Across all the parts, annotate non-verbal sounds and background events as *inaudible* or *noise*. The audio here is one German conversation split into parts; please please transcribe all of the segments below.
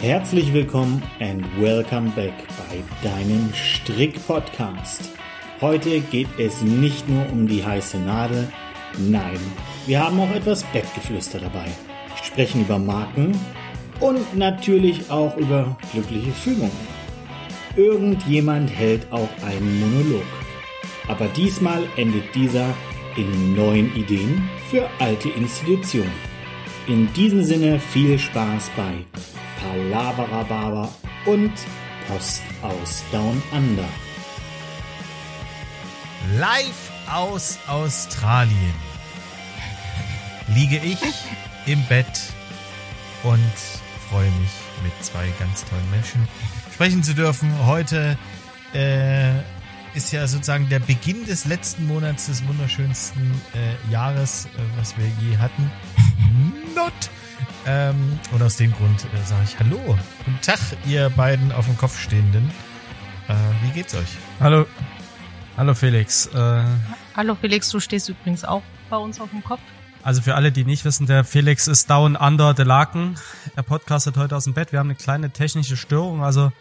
Herzlich willkommen and welcome back bei deinem Strick-Podcast. Heute geht es nicht nur um die heiße Nadel, nein, wir haben auch etwas Bettgeflüster dabei, sprechen über Marken und natürlich auch über glückliche Fügungen. Irgendjemand hält auch einen Monolog. Aber diesmal endet dieser in neuen Ideen für alte Institutionen. In diesem Sinne viel Spaß bei Palabarababa und Post aus Down Under. Live aus Australien liege ich im Bett und freue mich mit zwei ganz tollen Menschen sprechen zu dürfen. Heute äh, ist ja sozusagen der Beginn des letzten Monats des wunderschönsten äh, Jahres, äh, was wir je hatten. Not! Ähm, und aus dem Grund äh, sage ich Hallo. Guten Tag, ihr beiden auf dem Kopf stehenden. Äh, wie geht's euch? Hallo. Hallo Felix. Äh, Hallo Felix, du stehst übrigens auch bei uns auf dem Kopf. also für alle, die nicht wissen, der Felix ist down under the Laken. Er podcastet heute aus dem Bett. Wir haben eine kleine technische Störung. Also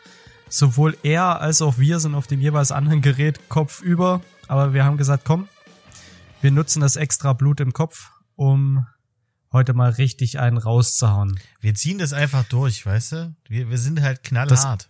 sowohl er als auch wir sind auf dem jeweils anderen Gerät kopfüber. Aber wir haben gesagt, komm, wir nutzen das extra Blut im Kopf, um heute mal richtig einen rauszuhauen. Wir ziehen das einfach durch, weißt du? Wir, wir sind halt knallhart.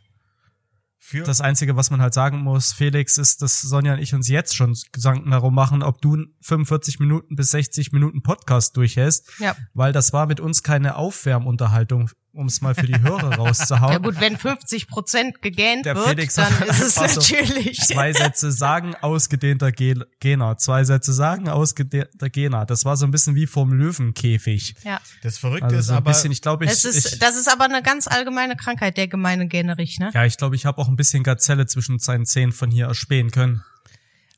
Für Das Einzige, was man halt sagen muss, Felix, ist, dass Sonja und ich uns jetzt schon Gedanken darum machen, ob du 45 Minuten bis 60 Minuten Podcast durchhältst. Ja. Weil das war mit uns keine Aufwärmunterhaltung, um es mal für die Hörer rauszuhauen. *laughs* Ja gut, wenn 50 Prozent gegähnt Der wird, Felix dann ist es einfach so natürlich. Zwei Sätze sagen, ausgedehnter Ge- Gena. Zwei Sätze sagen, ausgedehnter Gena. Das war so ein bisschen wie vom Löwenkäfig. Ja. das Verrückte Also ist so ein aber, bisschen, ich glaube, ich, Es ist, ich, das ist aber eine ganz allgemeine Krankheit, der gemeine Gänerich, ne? ja, ich glaube, ich habe auch ein bisschen Gazelle zwischen seinen Zähnen von hier erspähen können.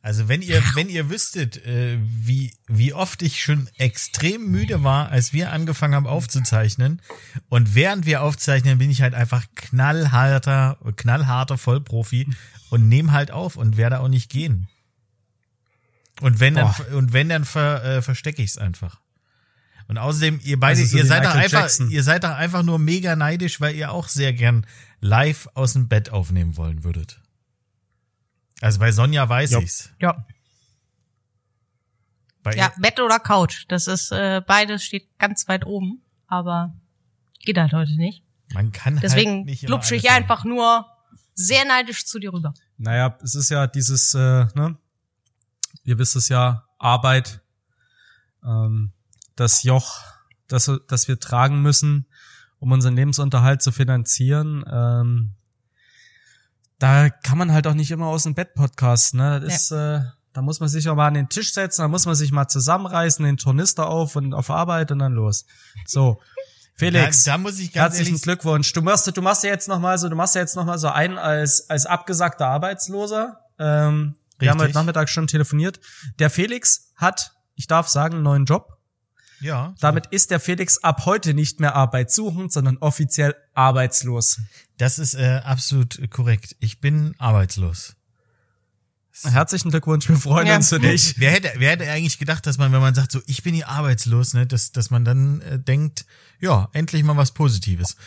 Also wenn ihr, wenn ihr wüsstet, äh, wie, wie oft ich schon extrem müde war, als wir angefangen haben aufzuzeichnen. Und während wir aufzeichnen, bin ich halt einfach knallharter, knallharter Vollprofi und nehme halt auf und werde auch nicht gehen. Und wenn dann, Boah. und wenn dann ver, äh, verstecke ich es einfach. Und außerdem, ihr beide, Also so ihr seid doch Michael einfach, Jackson. ihr seid doch einfach nur mega neidisch, weil ihr auch sehr gern live aus dem Bett aufnehmen wollen würdet. Also bei Sonja weiß Jupp. ich's. Ja. Bei Ja, Bett oder Couch. Das ist, äh, beides steht ganz weit oben, aber geht halt heute nicht. man kann Deswegen halt nicht immer klupsche ich einfach nur sehr neidisch zu dir rüber. Naja, es ist ja dieses, äh, ne, ihr wisst es ja, Arbeit, ähm, das Joch, das, das wir tragen müssen, um unseren Lebensunterhalt zu finanzieren. Ähm, da kann man halt auch nicht immer aus dem Bett podcasten. Ne? Das ist, äh, da muss man sich auch mal an den Tisch setzen, da muss man sich mal zusammenreißen, den Tornister auf und auf Arbeit und dann los. So, *laughs* Felix. Da, da muss ich ganz Herzlichen Glückwunsch. Du machst, du machst ja jetzt noch mal so, du machst ja jetzt noch mal so einen als als abgesagter Arbeitsloser. Ähm, wir haben heute Richtig. Nachmittag schon telefoniert. Der Felix hat, ich darf sagen, einen neuen Job. Ja, Damit ist der Felix ab heute nicht mehr arbeitssuchend, sondern offiziell arbeitslos. das ist äh, absolut korrekt. Ich bin arbeitslos. Herzlichen Glückwunsch, wir freuen Ja. uns für dich. Wer hätte, wer hätte eigentlich gedacht, dass man, wenn man sagt, so, ich bin hier arbeitslos, ne, dass, dass man dann äh, denkt, ja, endlich mal was Positives.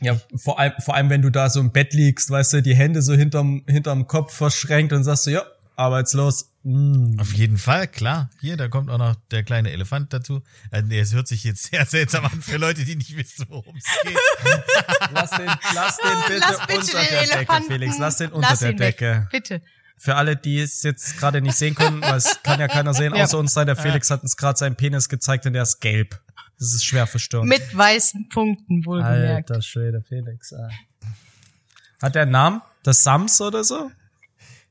Ja, vor allem, vor allem, wenn du da so im Bett liegst, weißt du, die Hände so hinterm, hinterm Kopf verschränkt und sagst so, ja, arbeitslos. Mm. Auf jeden Fall, klar. Hier, da kommt auch noch der kleine Elefant dazu. Äh, nee, es hört sich jetzt sehr seltsam an für Leute, die nicht wissen, worum es geht. *laughs* Lass den, lass den bitte, Lass bitte unter den der Decke, Elefanten. Felix. Lass den unter Lass der ihn weg. Decke. Bitte. Für alle, die es jetzt gerade nicht sehen können, weil es kann ja keiner sehen, Ja. außer uns drei. Der Felix hat uns gerade seinen Penis gezeigt und der ist gelb. Das ist schwer verstörend. Mit weißen Punkten wohlgemerkt. Alter Schwede, Felix. ey. Hat der einen Namen? Das Sams oder so?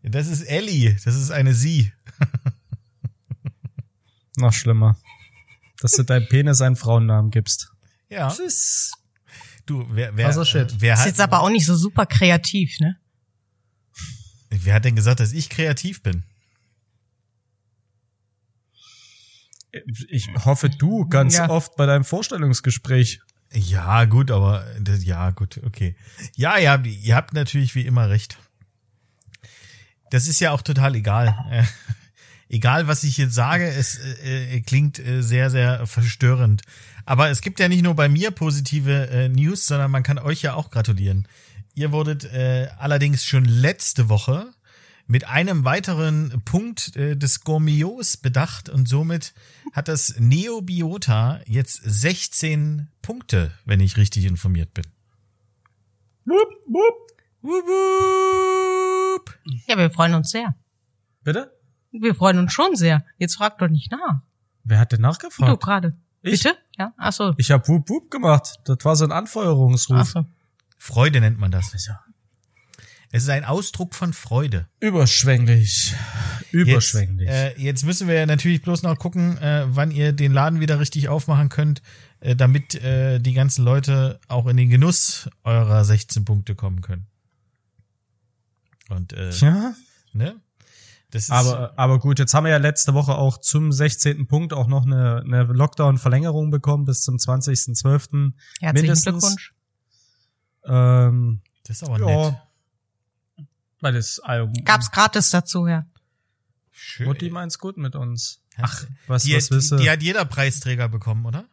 Das ist Ellie, das ist eine Sie. *laughs* Noch schlimmer. Dass du deinem Penis einen Frauennamen gibst. Ja. Ist Du, wer, wer, Also shit. äh, wer, Ist hat, jetzt aber auch nicht so super kreativ, ne? wer hat denn gesagt, dass ich kreativ bin? Ich hoffe, du ganz Ja. oft bei deinem Vorstellungsgespräch. Ja, gut, aber ja, gut, okay. Ja, ihr habt, ihr habt natürlich wie immer recht. Das ist ja auch total egal. Äh, egal was ich jetzt sage, es äh, äh, klingt äh, sehr, sehr verstörend. Aber es gibt ja nicht nur bei mir positive äh, News, sondern man kann euch ja auch gratulieren. Ihr wurdet allerdings schon letzte Woche mit einem weiteren Punkt des Gourmiots bedacht und somit hat das Neobiota jetzt 16 Punkte, wenn ich richtig informiert bin. Wupp, wupp. Wup, wup. Ja, wir freuen uns sehr. Bitte? Wir freuen uns schon sehr. Jetzt fragt doch nicht nach. Wer hat denn Du nachgefragt? gerade. Ich? Bitte? Ja, ach so. Ich hab Wup Wup gemacht. Das war so ein Anfeuerungsruf. Ach so. Freude nennt man das. Es ist ein Ausdruck von Freude. Überschwänglich. Überschwänglich. Jetzt, äh, jetzt müssen wir natürlich bloß noch gucken, äh, wann ihr den Laden wieder richtig aufmachen könnt, äh, damit äh, die ganzen Leute auch in den Genuss eurer 16 Punkte kommen können. Und äh, Tja. ne? Das ist, Aber, aber gut, jetzt haben wir ja letzte Woche auch zum 16. Punkt auch noch eine, eine Lockdown-Verlängerung bekommen bis zum 20.12. Herzlichen mindestens. Glückwunsch. Ähm, das ist aber ja. nett. Weil das Album. Gab's gratis dazu, ja. Schön. Mutti meint's gut mit uns. Ach, Was, die, was willst du? die, die hat jeder Preisträger bekommen, oder?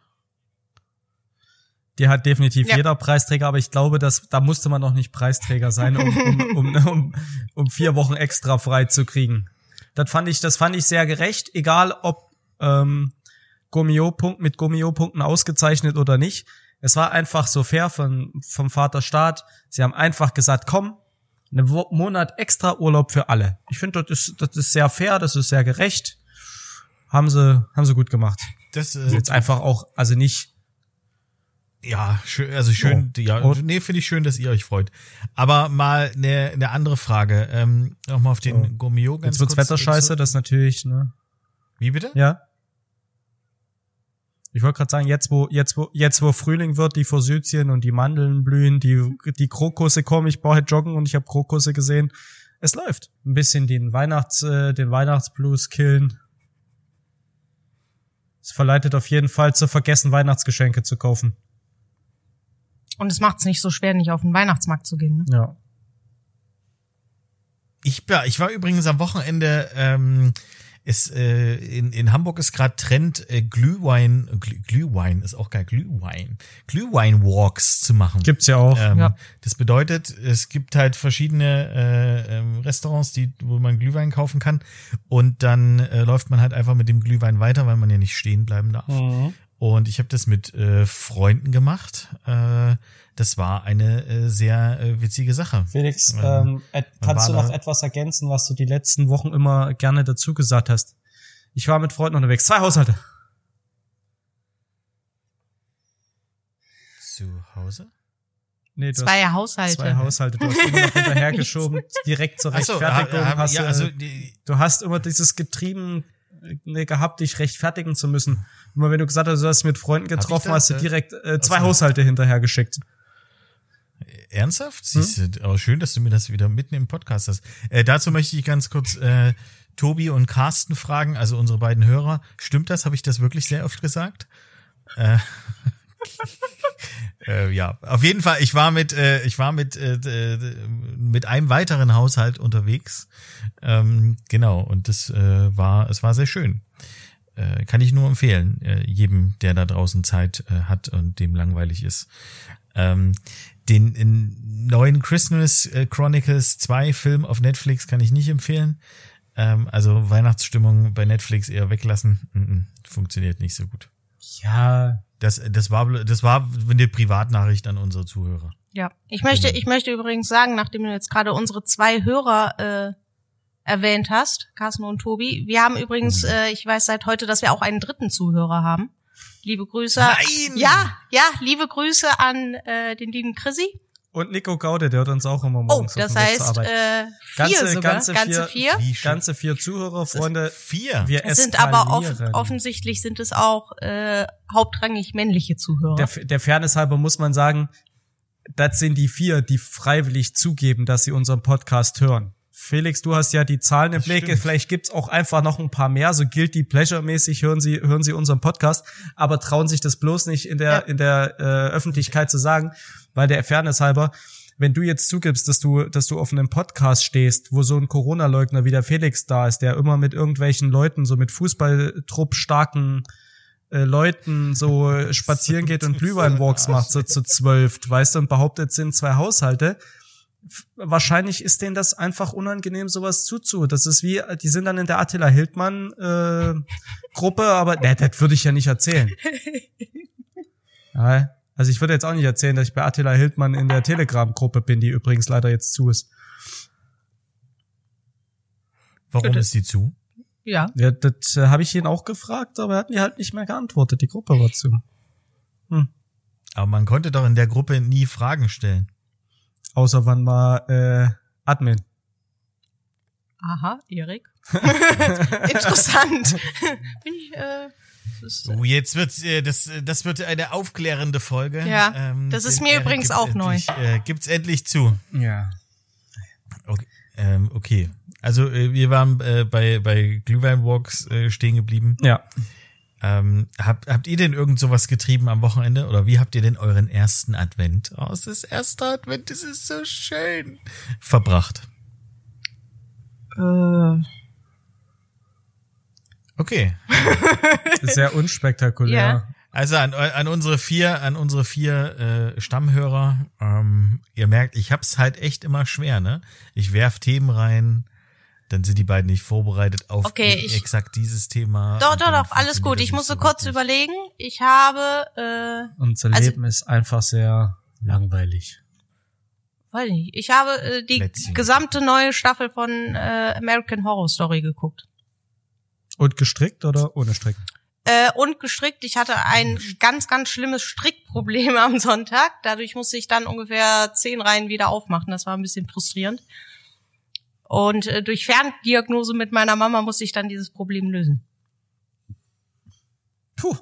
Die hat definitiv Ja. jeder Preisträger, aber ich glaube, dass da musste man noch nicht Preisträger sein, um, um, um, *laughs* um, um vier Wochen extra frei zu kriegen. Das fand ich, das fand ich sehr gerecht, egal ob ähm, Gummio-Punkt mit Gummio-Punkten ausgezeichnet oder nicht. Es war einfach so fair von, vom Vaterstaat. Sie haben einfach gesagt, komm, einen Monat extra Urlaub für alle. Ich finde, das ist, das ist sehr fair, das ist sehr gerecht. Haben sie, haben sie gut gemacht. Das äh, Jetzt einfach auch, also nicht Ja, schön, also schön, Oh. ja, Und- nee, finde ich schön, dass ihr euch freut. Aber mal eine, eine andere Frage, ähm, nochmal auf den So. Gourmio ganz Jetzt wird's kurz Wetter scheiße, das natürlich, ne? Wie bitte? Ja. Ich wollte gerade sagen, jetzt wo, jetzt wo, jetzt wo Frühling wird, die Forsythien und die Mandeln blühen, die, die Krokusse kommen, ich brauche joggen und ich habe Krokusse gesehen. Es läuft. Ein bisschen den Weihnachts, äh, den Weihnachtsblues killen. Es verleitet auf jeden Fall zu vergessen, Weihnachtsgeschenke zu kaufen. Und es macht's nicht so schwer, nicht auf den Weihnachtsmarkt zu gehen. Ne? Ja. Ich, ja, ich war übrigens am Wochenende, ähm, ist, äh, in, in Hamburg ist gerade Trend, äh, Glühwein, Glüh, Glühwein ist auch geil, Glühwein, Glühwein-Walks zu machen. Gibt's ja auch. Ähm, Ja. Das bedeutet, es gibt halt verschiedene äh, ähm, Restaurants, die, wo man Glühwein kaufen kann und dann äh, läuft man halt einfach mit dem Glühwein weiter, weil man ja nicht stehen bleiben darf. Mhm. Und ich habe das mit äh, Freunden gemacht. Äh, das war eine äh, sehr äh, witzige Sache. Felix, Ähm, ähm, et- kannst du noch da- etwas ergänzen, was du die letzten Wochen immer gerne dazu gesagt hast? Ich war mit Freunden unterwegs. Zwei Haushalte. Zu Hause? Nee, du Zwei hast Haushalte. zwei Haushalte. Du hast immer noch hinterhergeschoben, *laughs* direkt zur so, Rechtfertigung. hast, ja, du, also die, du hast immer dieses Getrieben äh, gehabt, dich rechtfertigen zu müssen. Immer wenn du gesagt hast, du hast mit Freunden getroffen, hast du Äh, direkt äh, zwei. Haushalte hinterhergeschickt. ernsthaft? Hm? Siehst du, aber schön, dass du mir das wieder mitten im Podcast hast. Äh, dazu möchte ich ganz kurz äh, Tobi und Carsten fragen, also unsere beiden Hörer. Stimmt das? Habe ich das wirklich sehr oft gesagt? Äh, *laughs* *laughs* äh, ja, auf jeden Fall. Ich war mit, äh, ich war mit äh, äh, mit einem weiteren Haushalt unterwegs. Ähm, genau, und das äh, war, es war sehr schön. Äh, kann ich nur empfehlen, äh, jedem, der da draußen Zeit äh, hat und dem langweilig ist. Ähm, den neuen Christmas äh, Chronicles 2 Film auf Netflix kann ich nicht empfehlen. Ähm, also Weihnachtsstimmung bei Netflix eher weglassen. Mm -mm, funktioniert nicht so gut. Ja, Das, das war, das war eine Privatnachricht an unsere Zuhörer. Ja, ich möchte, Genau. ich möchte übrigens sagen, nachdem du jetzt gerade unsere zwei Hörer äh, erwähnt hast, Carsten und Tobi, wir haben übrigens, Oh äh, ich weiß seit heute, dass wir auch einen dritten Zuhörer haben. Liebe Grüße. Nein! Ja, ja, liebe Grüße an äh, den lieben Chrissy. Und Nico Gaude, der hört uns auch immer Oh, morgens das auf dem Weg zur heißt Arbeit. äh, vier Ganze- sogar, ganze ganze, vier- vier. Wie schön. Ganze vier Zuhörer, Freunde. Vier. Wir Es sind aber off offensichtlich sind es auch äh, hauptrangig männliche Zuhörer. der, der Fairness halber muss man sagen, das sind die vier, die freiwillig zugeben, dass sie unseren Podcast hören. Felix, du hast ja die Zahlen im Das Blick. stimmt. Vielleicht gibt's auch einfach noch ein paar mehr. So guilty pleasure-mäßig hören sie, hören sie unseren Podcast, aber trauen sich das bloß nicht in der, Ja. in der äh, Öffentlichkeit zu sagen, weil der Fairness halber, wenn du jetzt zugibst, dass du, dass du auf einem Podcast stehst, wo so ein Corona-Leugner wie der Felix da ist, der immer mit irgendwelchen Leuten, so mit Fußballtrupp starken äh, Leuten so spazieren geht und *laughs* Glühweinwalks macht, so zu zwölf, weißt du, und behauptet, es sind zwei Haushalte. Wahrscheinlich ist denen das einfach unangenehm, sowas zuzu. Das ist wie, die sind dann in der Attila Hildmann äh, Gruppe, aber ne, das würde ich ja nicht erzählen. Ja, also ich würde jetzt auch nicht erzählen, dass ich bei Attila Hildmann in der Telegram-Gruppe bin, die übrigens leider jetzt zu ist. Warum ist die zu? Ja. Ja, das äh, habe ich ihn auch gefragt, aber er hat mir halt nicht mehr geantwortet. Die Gruppe war zu. Aber man konnte doch in der Gruppe nie Fragen stellen. Außer wann war äh, Admin. Aha, Erik. *laughs* *laughs* Interessant. *laughs* Bin ich, äh, das ist, So, jetzt wird äh, das, äh, das wird eine aufklärende Folge. Ja, Ähm, das ist mir Erik übrigens gibt auch neu. Äh, gibt's endlich zu. Ja. Okay. Ähm, okay. Also äh, wir waren äh, bei bei Glühweinwalks äh, stehen geblieben. Ja. Ähm, habt, habt ihr denn irgend sowas getrieben am Wochenende? Oder wie habt ihr denn euren ersten Advent? Oh, es ist erster Advent, es ist so schön. Verbracht. äh, Okay. *laughs* Sehr unspektakulär. Ja. Also an, an unsere vier, an unsere vier äh, Stammhörer, ähm, ihr merkt, ich hab's halt echt immer schwer, ne? Ich werf Themen rein, dann sind die beiden nicht vorbereitet auf Okay, e- ich- exakt dieses Thema. doch, doch, doch, alles gut. Ich musste so kurz richtig. überlegen. Ich habe, äh, Unser Also- Leben ist einfach sehr langweilig. weiß nicht, ich habe äh, die Plätzchen. gesamte neue Staffel von äh, American Horror Story geguckt. Und gestrickt oder ohne Stricken? Äh, und gestrickt. Ich hatte ein ganz, ganz schlimmes Strickproblem *laughs* am Sonntag. Dadurch musste ich dann ungefähr zehn Reihen wieder aufmachen. Das war ein bisschen frustrierend. Und äh, durch Ferndiagnose mit meiner Mama musste ich dann dieses Problem lösen. Puh.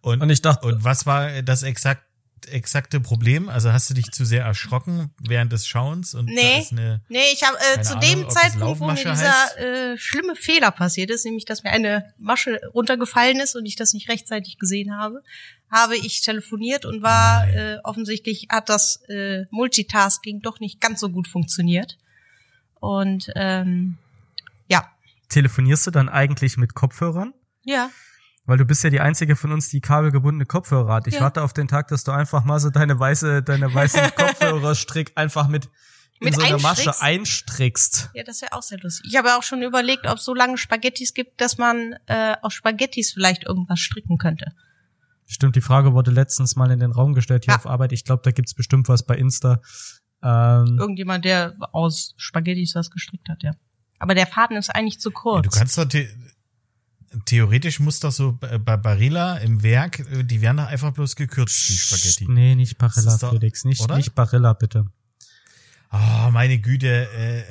Und, Und ich dachte, und was war das exakt, exakte Problem? Also hast du dich zu sehr erschrocken während des Schauens? Und Nee. eine, Nee, ich habe äh, zu Ahnung, dem Zeitpunkt, wo mir dieser heißt. äh, schlimme Fehler passiert ist, nämlich dass mir eine Masche runtergefallen ist und ich das nicht rechtzeitig gesehen habe, habe ich telefoniert und war Nein. äh, offensichtlich hat das äh, Multitasking doch nicht ganz so gut funktioniert. Und ähm, ja, telefonierst du dann eigentlich mit Kopfhörern? ja, Weil du bist ja die einzige von uns, die kabelgebundene Kopfhörer hat. Ich Ja. warte auf den Tag, dass du einfach mal so deine weiße, deine weißen *laughs* Kopfhörerstrick einfach mit, in Mit so eine Masche einstrickst? einstrickst. ja, das wäre auch sehr lustig. Ich habe auch schon überlegt, ob es so lange Spaghettis gibt, dass man äh, aus Spaghettis vielleicht irgendwas stricken könnte. Stimmt, die Frage wurde letztens mal in den Raum gestellt hier Ja. auf Arbeit. Ich glaube, da gibt's bestimmt was bei Insta. Ähm, Irgendjemand, der aus Spaghettis was gestrickt hat, ja. Aber der Faden ist eigentlich zu kurz. du kannst doch, the theoretisch muss doch so bei Barilla im Werk, äh, die werden doch einfach bloß gekürzt, die Spaghetti. Nee, nicht Barilla, doch- Felix. Nicht, oder? nicht Barilla, bitte. Oh, meine Güte, äh,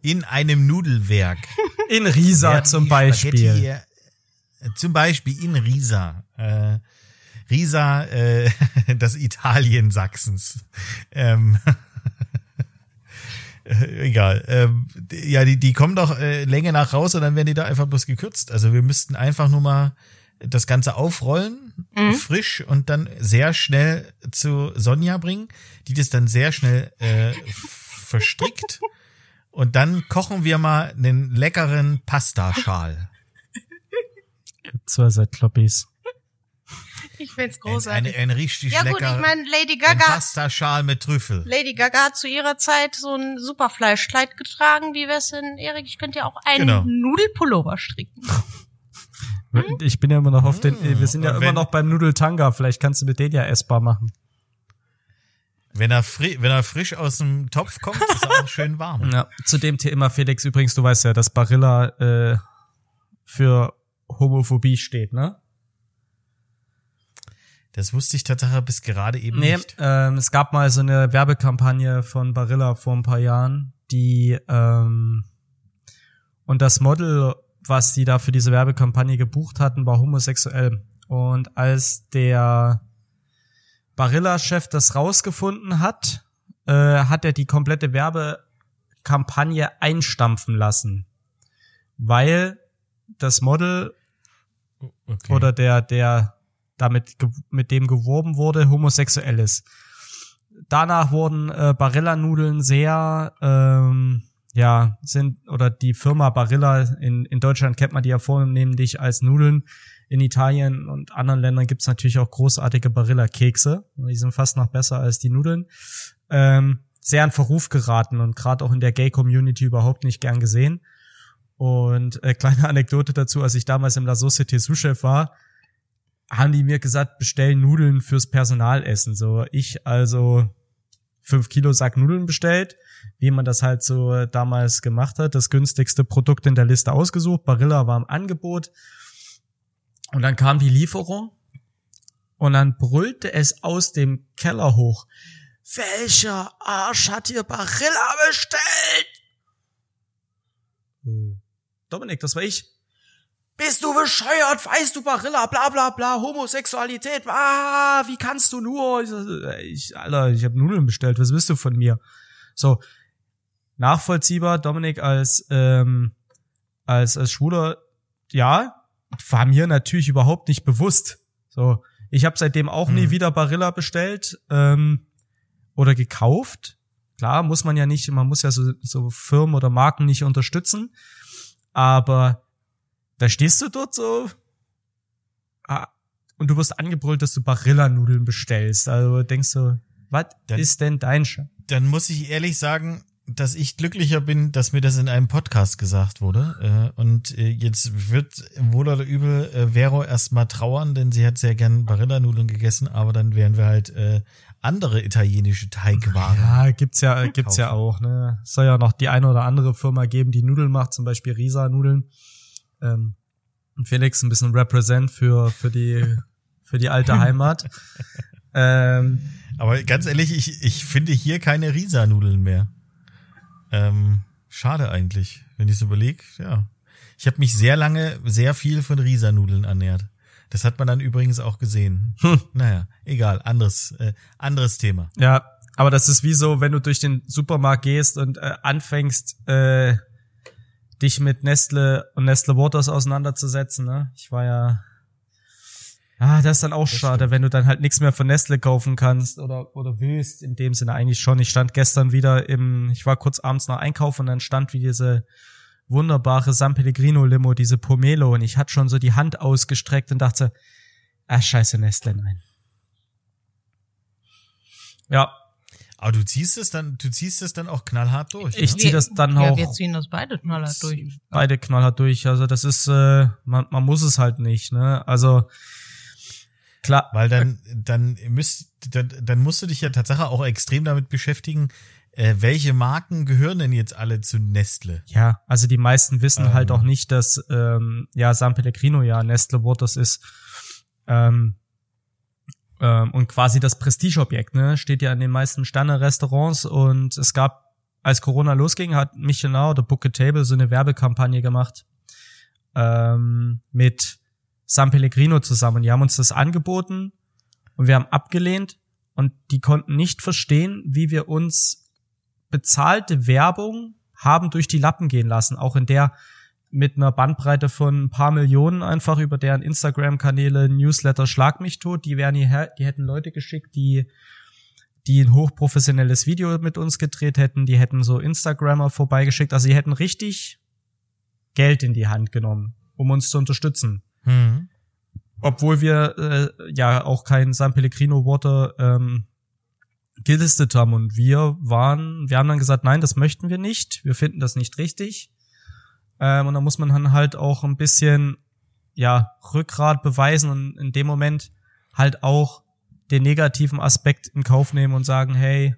in einem Nudelwerk. In Risa werden zum Beispiel. Spaghetti, äh, zum Beispiel in Risa. Äh, Risa, äh, *laughs* das Italien Sachsens. Ähm, *laughs* äh, egal. Ähm, ja, die, die kommen doch äh, Länge nach raus und dann werden die da einfach bloß gekürzt. Also wir müssten einfach nur mal das Ganze aufrollen, Mhm. frisch und dann sehr schnell zu Sonja bringen, die das dann sehr schnell äh, *laughs* verstrickt. Und dann kochen wir mal einen leckeren Pastaschal. Zwei seit Kloppis. Ich find's Ein, großartig. ein, ein richtig ja gut, lecker ich meine, Lady ein Gaga, Pastaschal mit Trüffel. Lady Gaga hat zu ihrer Zeit so ein super Fleischkleid getragen. Wie wär's denn, Erik? Ich könnte ja auch einen Genau. Nudelpullover stricken. *laughs* Ich bin ja immer noch auf den, Mm, wir sind ja und immer wenn- noch beim Nudeltanga. Vielleicht kannst du mit denen ja essbar machen. Wenn er, fri wenn er frisch aus dem Topf kommt, ist er auch schön warm. *laughs* Ja, zu dem Thema, Felix, übrigens, du weißt ja, dass Barilla äh, für Homophobie steht, ne? Das wusste ich tatsächlich bis gerade eben Nee, nicht. ähm, es gab mal so eine Werbekampagne von Barilla vor ein paar Jahren, die ähm, und das Model, was die da für diese Werbekampagne gebucht hatten, war homosexuell. Und als der Barilla-Chef das rausgefunden hat, äh, hat er die komplette Werbekampagne einstampfen lassen, weil das Model Okay. oder der, der damit mit dem geworben wurde, homosexuell ist. danach wurden äh, Barilla-Nudeln sehr, ähm, ja, sind, oder die Firma Barilla, in, in Deutschland kennt man die ja vornehmlich als Nudeln. In Italien und anderen Ländern gibt's natürlich auch großartige Barilla-Kekse. Die sind fast noch besser als die Nudeln. Ähm, sehr in Verruf geraten und gerade auch in der Gay-Community überhaupt nicht gern gesehen. Und äh, kleine Anekdote dazu, als ich damals im La Société Sous-Chef war, haben die mir gesagt, bestellen Nudeln fürs Personalessen. So, ich also fünf Kilo Sack Nudeln bestellt, wie man das halt so damals gemacht hat. Das günstigste Produkt in der Liste ausgesucht. Barilla war im Angebot. Und dann kam die Lieferung und dann brüllte es aus dem Keller hoch. Welcher Arsch hat hier Barilla bestellt? Hm. Dominik, das war ich. Bist du bescheuert? Weißt du Barilla? Bla bla bla. Homosexualität. Ah, wie kannst du nur? Ich, Alter, ich habe Nudeln bestellt. Was willst du von mir? So nachvollziehbar. Dominik als ähm, als als Schwuler, ja, war mir natürlich überhaupt nicht bewusst. So, ich habe seitdem auch hm. nie wieder Barilla bestellt ähm, oder gekauft. Klar, muss man ja nicht. Man muss ja so, so Firmen oder Marken nicht unterstützen. Aber da stehst du dort so ah, und du wirst angebrüllt, dass du Barilla-Nudeln bestellst. Also denkst du, was ist denn dein Sch Dann muss ich ehrlich sagen, dass ich glücklicher bin, dass mir das in einem Podcast gesagt wurde. Äh, und äh, jetzt wird wohl oder übel äh, Vero erstmal trauern, denn sie hat sehr gern Barilla-Nudeln gegessen, aber dann wären wir halt äh, andere italienische Teigwaren. Ja, gibt's ja, gibt's ja auch, ne. Es soll ja noch die eine oder andere Firma geben, die Nudeln macht, zum Beispiel Risa-Nudeln. Ähm, und Felix ein bisschen Represent für, für die, für die alte Heimat. *laughs* ähm, Aber ganz ehrlich, ich, ich finde hier keine Risa-Nudeln mehr. Ähm, schade eigentlich, wenn ich es überlege, ja. Ich habe mich sehr lange sehr viel von Risa-Nudeln ernährt. Das hat man dann übrigens auch gesehen. Hm. Naja, egal, anderes, äh, anderes Thema. Ja, aber das ist wie so, wenn du durch den Supermarkt gehst und äh, anfängst, äh, dich mit Nestle und Nestle Waters auseinanderzusetzen. Ne? Ich war ja, ah, das ist dann auch das schade, stimmt. wenn du dann halt nichts mehr von Nestle kaufen kannst oder oder willst. In dem Sinne eigentlich schon. Ich stand gestern wieder im, ich war kurz abends noch einkaufen und dann stand wie diese wunderbare San Pellegrino Limo, diese Pomelo und ich hatte schon so die Hand ausgestreckt und dachte, ah scheiße Nestle, nein. Ja. Aber du ziehst es dann, du ziehst es dann auch knallhart durch. Ich ne? ziehe das dann ja, auch. Wir ziehen das beide knallhart durch. Beide knallhart durch. Also das ist, äh, man, man muss es halt nicht, ne? Also klar. Weil dann, dann müsst, dann, dann musst du dich ja tatsächlich auch extrem damit beschäftigen, äh, welche Marken gehören denn jetzt alle zu Nestle? Ja, also die meisten wissen ähm. halt auch nicht, dass ähm, ja San Pellegrino ja Nestle Waters ist. Ähm, ähm, und quasi das Prestigeobjekt, ne? Steht ja in den meisten Sterne-Restaurants und es gab, als Corona losging, hat Michelin oder Book a Table so eine Werbekampagne gemacht ähm, mit San Pellegrino zusammen. Die haben uns das angeboten und wir haben abgelehnt und die konnten nicht verstehen, wie wir uns bezahlte Werbung haben durch die Lappen gehen lassen, auch in der mit einer Bandbreite von ein paar Millionen einfach über deren Instagram-Kanäle, Newsletter Schlag mich tot, die wären hierher, die hätten Leute geschickt, die die ein hochprofessionelles Video mit uns gedreht hätten, die hätten so Instagrammer vorbeigeschickt, also die hätten richtig Geld in die Hand genommen, um uns zu unterstützen. Mhm. Obwohl wir äh, ja auch kein San Pellegrino Water ähm, gelistet haben und wir waren, wir haben dann gesagt, nein, das möchten wir nicht, wir finden das nicht richtig. Ähm, und da muss man dann halt auch ein bisschen, ja, Rückgrat beweisen und in dem Moment halt auch den negativen Aspekt in Kauf nehmen und sagen, hey,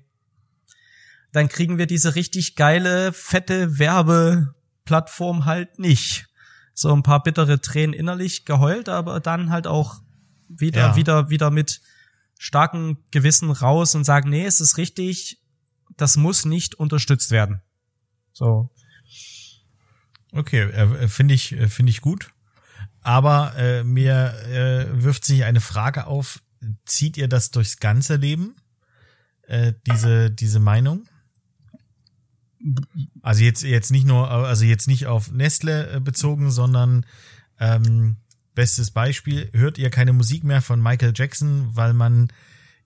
dann kriegen wir diese richtig geile, fette Werbeplattform halt nicht. So ein paar bittere Tränen innerlich geheult, aber dann halt auch wieder, ja. wieder, wieder mit starken Gewissen raus und sagen, nee, es ist richtig, das muss nicht unterstützt werden. So. Okay, äh, finde ich, äh, finde ich gut. Aber äh, mir äh, wirft sich eine Frage auf, zieht ihr das durchs ganze Leben? Äh, diese, diese Meinung? Also jetzt, jetzt nicht nur, also jetzt nicht auf Nestle äh, bezogen, sondern ähm, Bestes Beispiel, hört ihr keine Musik mehr von Michael Jackson, weil man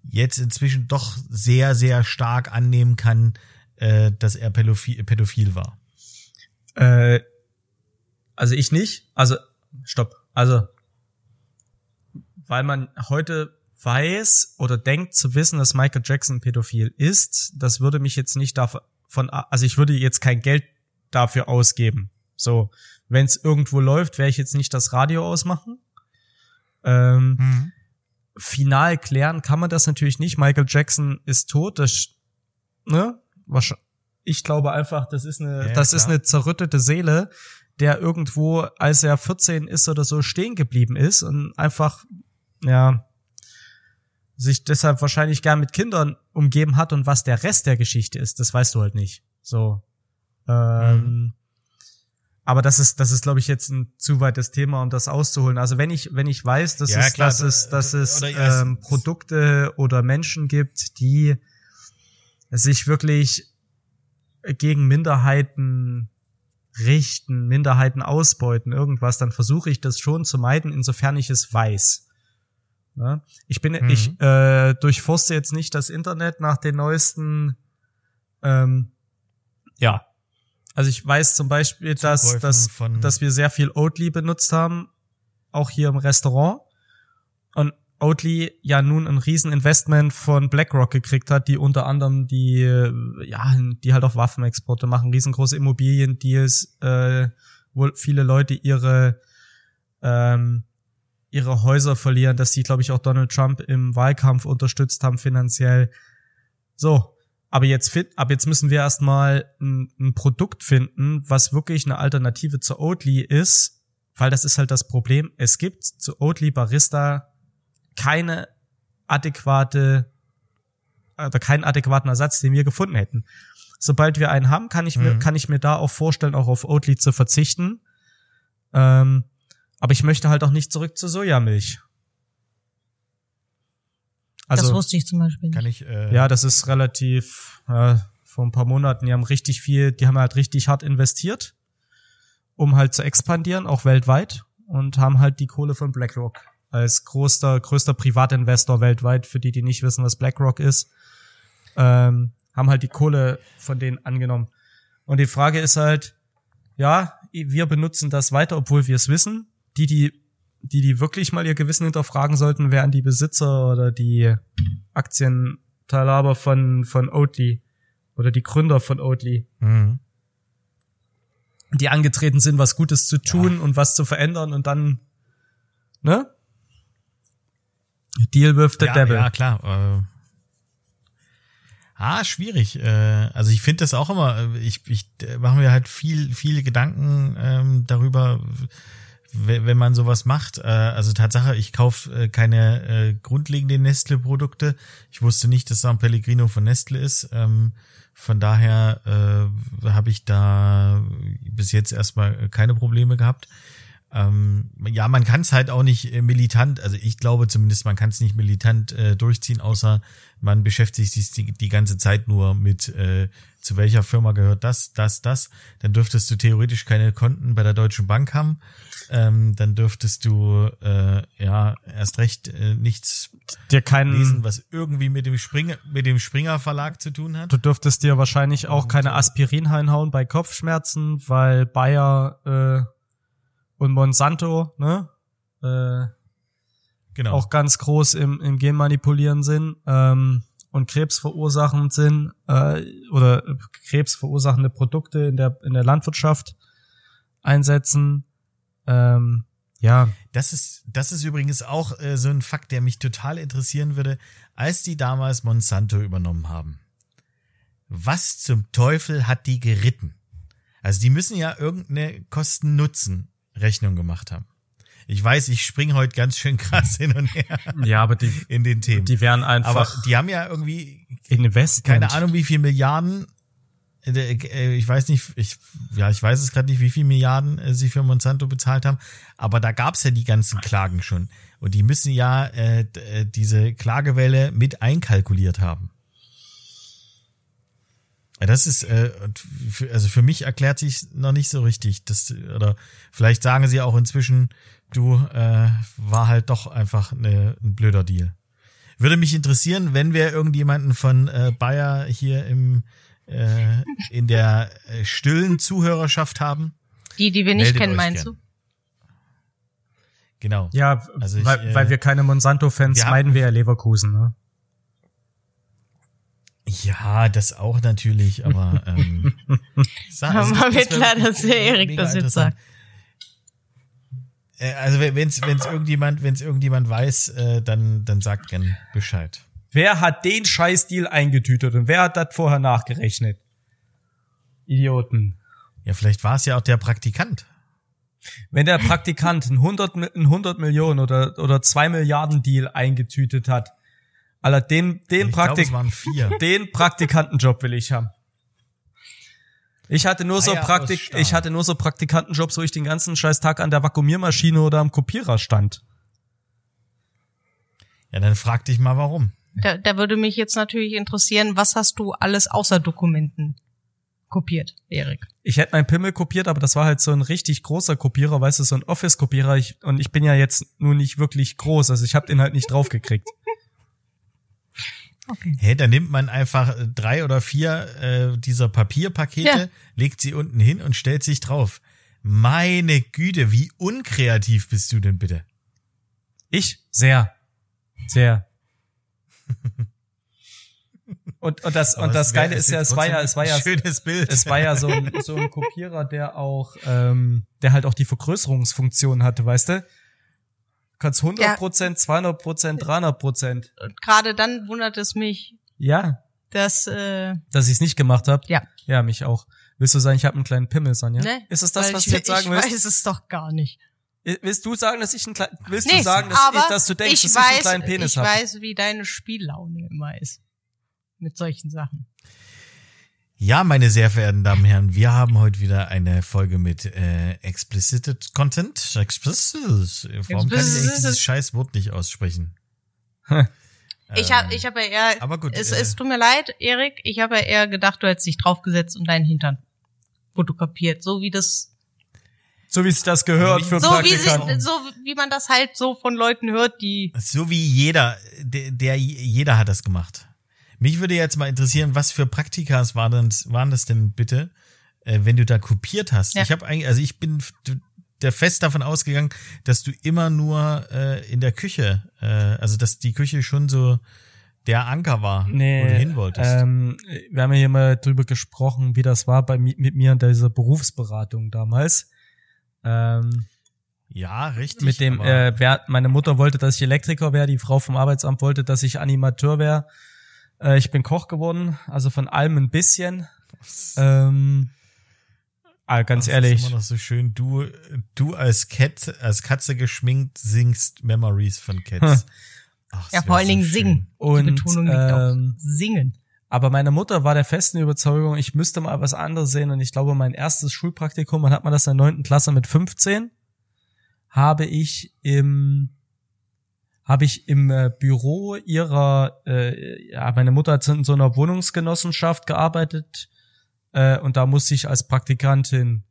jetzt inzwischen doch sehr, sehr stark annehmen kann, äh, dass er pädophil, pädophil war. Äh, also ich nicht. Also, stopp. Also, weil man heute weiß oder denkt zu wissen, dass Michael Jackson pädophil ist, das würde mich jetzt nicht davon, also ich würde jetzt kein Geld dafür ausgeben. So, wenn es irgendwo läuft, werde ich jetzt nicht das Radio ausmachen. Ähm, mhm. Final klären kann man das natürlich nicht. Michael Jackson ist tot. Das, ne? Ich glaube einfach, das ist eine, ja, das klar. ist eine zerrüttete Seele, der irgendwo, als er 14 ist oder so, stehen geblieben ist und einfach, ja, sich deshalb wahrscheinlich gern mit Kindern umgeben hat und was der Rest der Geschichte ist, das weißt du halt nicht. So. Ähm, mhm. Aber das ist, das ist, glaube ich, jetzt ein zu weites Thema, um das auszuholen. Also wenn ich, wenn ich weiß, dass ja, es, klar, dass es, dass es ähm, Produkte oder Menschen gibt, die sich wirklich gegen Minderheiten richten, Minderheiten ausbeuten, irgendwas, dann versuche ich das schon zu meiden, insofern ich es weiß. Ne? Ich bin, mhm. ich äh, durchforste jetzt nicht das Internet nach den neuesten, ähm, ja, also ich weiß zum Beispiel, dass, dass, dass wir sehr viel Oatly benutzt haben, auch hier im Restaurant. Und Oatly ja nun ein Rieseninvestment von BlackRock gekriegt hat, die unter anderem die, ja, die halt auch Waffenexporte machen, riesengroße Immobiliendeals, äh, wo viele Leute ihre, ähm, ihre Häuser verlieren, dass die, glaube ich, auch Donald Trump im Wahlkampf unterstützt haben finanziell. So, aber jetzt, aber jetzt müssen wir erstmal ein, ein Produkt finden, was wirklich eine Alternative zu Oatly ist, weil das ist halt das Problem. Es gibt zu Oatly Barista keine adäquate oder keinen adäquaten Ersatz, den wir gefunden hätten. Sobald wir einen haben, kann ich mir, mhm. kann ich mir da auch vorstellen, auch auf Oatly zu verzichten. Ähm, aber ich möchte halt auch nicht zurück zu Sojamilch. Also, das wusste ich zum Beispiel. Kann ich, äh ja, das ist relativ, äh, vor ein paar Monaten, die haben richtig viel, die haben halt richtig hart investiert, um halt zu expandieren, auch weltweit, und haben halt die Kohle von BlackRock als größter, größter Privatinvestor weltweit, für die, die nicht wissen, was BlackRock ist, ähm, haben halt die Kohle von denen angenommen. Und die Frage ist halt, ja, wir benutzen das weiter, obwohl wir es wissen. Die, die die, die wirklich mal ihr Gewissen hinterfragen sollten, wären die Besitzer oder die Aktienteilhaber von, von Oatly oder die Gründer von Oatly. Mhm. Die angetreten sind, was Gutes zu tun ja. und was zu verändern und dann, ne? Deal with the ja, devil. Ja, klar. Äh, ah, schwierig. Äh, also ich finde das auch immer, äh, ich, ich mache mir halt viel, viele Gedanken ähm, darüber, wenn man sowas macht. Äh, also Tatsache, ich kaufe äh, keine äh, grundlegenden Nestle-Produkte. Ich wusste nicht, dass San Pellegrino von Nestle ist. Ähm, von daher äh, habe ich da bis jetzt erstmal keine Probleme gehabt. Ähm, ja, man kann es halt auch nicht äh, militant, also ich glaube zumindest, man kann es nicht militant äh, durchziehen, außer man beschäftigt sich die, die ganze Zeit nur mit, äh, zu welcher Firma gehört das, das, das. Dann dürftest du theoretisch keine Konten bei der Deutschen Bank haben. Ähm, dann dürftest du äh, ja erst recht äh, nichts dir keinen, lesen, was irgendwie mit dem Springer, mit dem Springer Verlag zu tun hat. Du dürftest dir wahrscheinlich auch keine Aspirin reinhauen bei Kopfschmerzen, weil Bayer äh und Monsanto, ne? Äh, genau. Auch ganz groß im, im Genmanipulieren sind ähm, und krebsverursachend sind äh, oder krebsverursachende Produkte in der in der Landwirtschaft einsetzen. Ähm, ja. Das ist, das ist übrigens auch äh, so ein Fakt, der mich total interessieren würde, als die damals Monsanto übernommen haben. Was zum Teufel hat die geritten? Also die müssen ja irgendeine Kosten-Nutzen Rechnung gemacht haben. Ich weiß, ich springe heute ganz schön krass hin und her. Ja, aber die *laughs* in den Themen. Die wären einfach. Aber die haben ja irgendwie Investment. keine Ahnung, wie viel Milliarden. Äh, äh, ich weiß nicht, ich ja, ich weiß es gerade nicht, wie viel Milliarden äh, sie für Monsanto bezahlt haben. Aber da gab's ja die ganzen Klagen schon und die müssen ja äh, diese Klagewelle mit einkalkuliert haben. Das ist, äh, also für mich erklärt sich noch nicht so richtig. Das, oder vielleicht sagen sie auch inzwischen, du äh, war halt doch einfach eine, ein blöder Deal. Würde mich interessieren, wenn wir irgendjemanden von äh, Bayer hier im äh, in der äh, stillen Zuhörerschaft haben. Die, die wir nicht kennen, meinst gern. du? Genau. Ja, Also ich, weil, äh, weil wir keine Monsanto-Fans meiden wir ja Leverkusen, ne? Ja, das auch natürlich, aber ähm, *laughs* sa- also Aber das- wird klar, dass der Erik das jetzt sagt. Äh, Also wenn es wenn's irgendjemand wenn's irgendjemand weiß, äh, dann dann sagt gern Bescheid. Wer hat den Scheißdeal eingetütet und wer hat das vorher nachgerechnet? Idioten. Ja, vielleicht war es ja auch der Praktikant. Wenn der Praktikant einen 100, Mi- einen 100 Millionen oder, oder 2 Milliarden Deal eingetütet hat, Alter, den, den, Praktik es waren vier. *laughs* den Praktikantenjob will ich haben. Ich hatte nur so aus Praktik, ich hatte nur so Praktikantenjobs, wo ich den ganzen scheiß Tag an der Vakuumiermaschine oder am Kopierer stand. Ja, dann frag dich mal, warum. Da, da würde mich jetzt natürlich interessieren, was hast du alles außer Dokumenten kopiert, Erik? Ich hätte meinen Pimmel kopiert, aber das war halt so ein richtig großer Kopierer, weißt du, so ein Office-Kopierer. Ich, und ich bin ja jetzt nur nicht wirklich groß, also ich habe den halt nicht draufgekriegt. Okay. Hä, da nimmt man einfach äh, drei oder vier äh, dieser Papierpakete, Ja. legt sie unten hin und stellt sich drauf. Meine Güte, wie unkreativ bist du denn bitte? Ich? Sehr. Sehr. Und, und das, Aber und das Geile ist ja, es war ja, es war ja, schönes Bild. es war ja so ein, so ein Kopierer, der auch, ähm, der halt auch die Vergrößerungsfunktion hatte, weißt du? Kannst 100 Prozent, 200 Prozent, 300 Prozent. Und gerade dann wundert es mich, Ja, dass äh, dass ich es nicht gemacht habe. Ja. Ja, mich auch. Willst du sagen, ich habe einen kleinen Pimmel, Sonja? ne? Ist es das, was ich, du jetzt sagen *laughs* ich willst? weiß es doch gar nicht. Willst du sagen, dass ich einen kleinen, willst Nee, du sagen, dass, ich, dass du denkst, ich dass weiß, ich einen kleinen Penis ich habe? weiß, wie deine Spiellaune immer ist mit solchen Sachen. Ja, meine sehr verehrten Damen und Herren, wir haben heute wieder eine Folge mit äh, explicit Content. Explicit. Warum kann ich dieses scheiß Wort nicht aussprechen? Ich habe ich hab ja eher, Ähm, aber gut, es, äh, es tut mir leid, Erik, ich habe ja eher gedacht, du hättest dich draufgesetzt und deinen Hintern fotokopiert, so wie das, So wie sich das gehört für so wie, sie, so wie man das halt so von Leuten hört, die, So wie jeder, der, der jeder hat das gemacht. Mich würde jetzt mal interessieren, was für Praktikas waren das, waren das denn bitte, äh, wenn du da kopiert hast? Ja. Ich habe eigentlich, also ich bin der fest davon ausgegangen, dass du immer nur äh, in der Küche, äh, also dass die Küche schon so der Anker war, wo du hin wolltest. Ähm, wir haben ja hier mal drüber gesprochen, wie das war bei mi- mit mir in dieser Berufsberatung damals. Ähm, ja, richtig. mit dem, äh, wer, meine Mutter wollte, dass ich Elektriker wäre, die Frau vom Arbeitsamt wollte, dass ich Animateur wäre. Äh, ich bin Koch geworden, also von allem ein bisschen. Ähm, ah, ganz Das ehrlich. Ist immer noch so schön. Du, du als Cat, als Katze geschminkt singst Memories von Cats. Ach, ja vor allen so Dingen schön. singen. Und, die Betonung liegt ähm, auf singen. Aber meine Mutter war der festen Überzeugung, ich müsste mal was anderes sehen. Und ich glaube, mein erstes Schulpraktikum, wann hat man das in der neunten Klasse mit 15? Habe ich im, habe ich im äh, Büro ihrer, äh, ja, meine Mutter hat in so einer Wohnungsgenossenschaft gearbeitet. Äh, und da musste ich als Praktikantin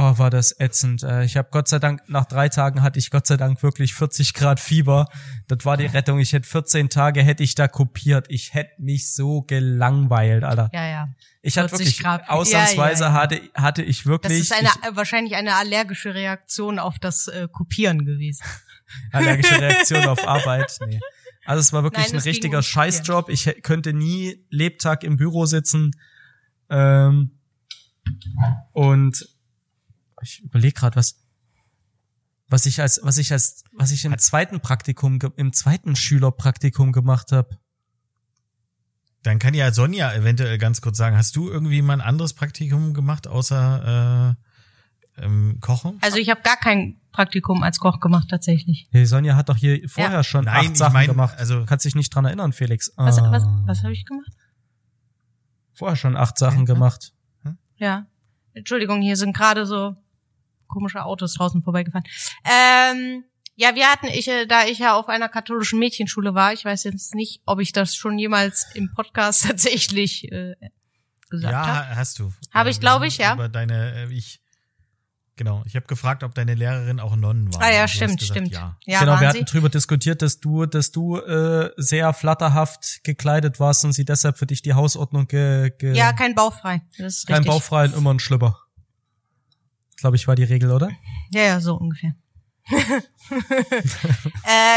Oh, war das ätzend. Äh, Ich habe Gott sei Dank, nach drei Tagen hatte ich Gott sei Dank wirklich 40 Grad Fieber. Das war die Rettung. Ich hätte 14 Tage hätte ich da kopiert. Ich hätte mich so gelangweilt, Alter. Ja, ja. Ich hatte 40 wirklich, Grad. ausnahmsweise Ja, ja, ja. hatte, hatte ich Das wirklich ist eine, äh, wahrscheinlich eine allergische Reaktion auf das äh, Kopieren gewesen. ich, *laughs* allergische Reaktion auf Arbeit. Nee. Also es war wirklich Nein, ein richtiger. Scheißjob. Ich könnte nie Lebtag im Büro sitzen. Ähm, und ich überlege gerade, was was ich als was ich als was ich im zweiten Praktikum im zweiten Schülerpraktikum gemacht habe. Dann kann ja Sonja eventuell ganz kurz sagen, hast du irgendwie mal ein anderes Praktikum gemacht, außer äh, ähm, Kochen? Also ich habe gar kein Praktikum als Koch gemacht tatsächlich. Hey, Sonja hat doch hier vorher Ja. schon Nein, acht Sachen mein, gemacht. also- Du kannst dich nicht dran erinnern, Felix. Was, Ah. was, was habe ich gemacht? Vorher schon acht Sachen Okay. gemacht. Ja. Entschuldigung, hier sind gerade so komische Autos draußen vorbeigefahren. Ähm, ja, wir hatten, ich, äh, da ich ja auf einer katholischen Mädchenschule war, ich weiß jetzt nicht, ob ich das schon jemals im Podcast *laughs* tatsächlich äh, gesagt ja, habe. ha- hast du. Hab ich, Äh, glaub ich, ja. Über deine, äh, ich Genau. Ich habe gefragt, ob deine Lehrerin auch Nonnen war. Ah ja, stimmt, gesagt, stimmt. Ja. Ja, genau, wir hatten drüber diskutiert, dass du, dass du äh, sehr flatterhaft gekleidet warst und sie deshalb für dich die Hausordnung ge, ge Ja, kein bauchfrei. Das ist kein richtig. Bauchfrei und immer ein Schlüpper. Glaube ich, war die Regel, oder? Ja, ja, so ungefähr. *laughs* äh,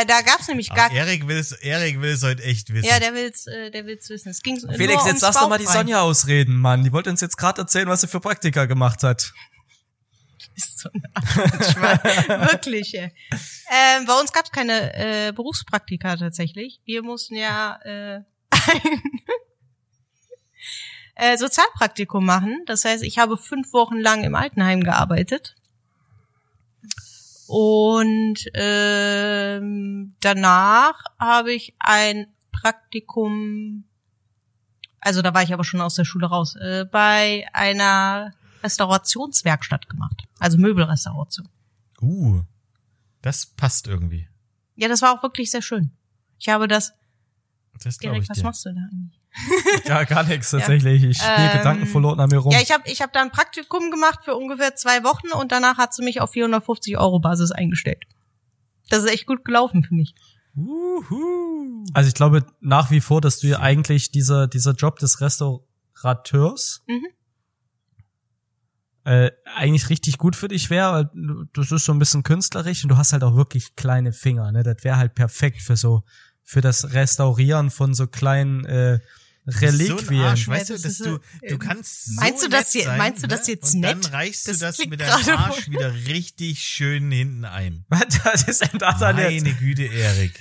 da gab's nämlich gar Aber Erik will es, Erik will es heute echt wissen. Ja, der will's, äh, der will's wissen. Es ging nur Felix, jetzt lass doch mal die. Sonja ausreden, Mann. Die wollte uns jetzt gerade erzählen, was sie für Praktika gemacht hat. Ist so ein. *laughs* Wirklich, ey. Ähm, bei uns gab's keine äh, Berufspraktika tatsächlich. Wir mussten ja äh, *laughs* ein äh, Sozialpraktikum machen. Das heißt, ich habe fünf Wochen lang im Altenheim gearbeitet. Und ähm, danach habe ich ein Praktikum, also da war ich aber schon aus der Schule raus, äh, bei einer Restaurationswerkstatt gemacht. Also Möbelrestauration. Uh, das passt irgendwie. Ja, das war auch wirklich sehr schön. Ich habe das. Das glaube Erik, ich was dir. machst du da eigentlich? *laughs* Ja, gar nichts tatsächlich. Ich spiele Ähm, Gedanken verloren an mir rum. Ja, ich habe ich hab da ein Praktikum gemacht für ungefähr zwei Wochen und danach hat sie mich auf 450 Euro Basis eingestellt. Das ist echt gut gelaufen für mich. Uhu. Also ich glaube nach wie vor, dass du ja eigentlich dieser, dieser Job des Restaurateurs Mhm. äh, eigentlich richtig gut für dich wäre, weil du- das ist so ein bisschen künstlerisch und du hast halt auch wirklich kleine Finger, ne? Das wäre halt perfekt für so, für das Restaurieren von so kleinen äh, Ein Reliquien. Arsch, weißt du, das dass ist du, du kannst so Meinst du das nett je- sein, meinst du das ne? jetzt und nett? dann reichst Das du das klingt mit deinem Arsch wohl- wieder richtig schön hinten ein. *laughs* Was ist denn das denn jetzt? Meine Güte, Erik.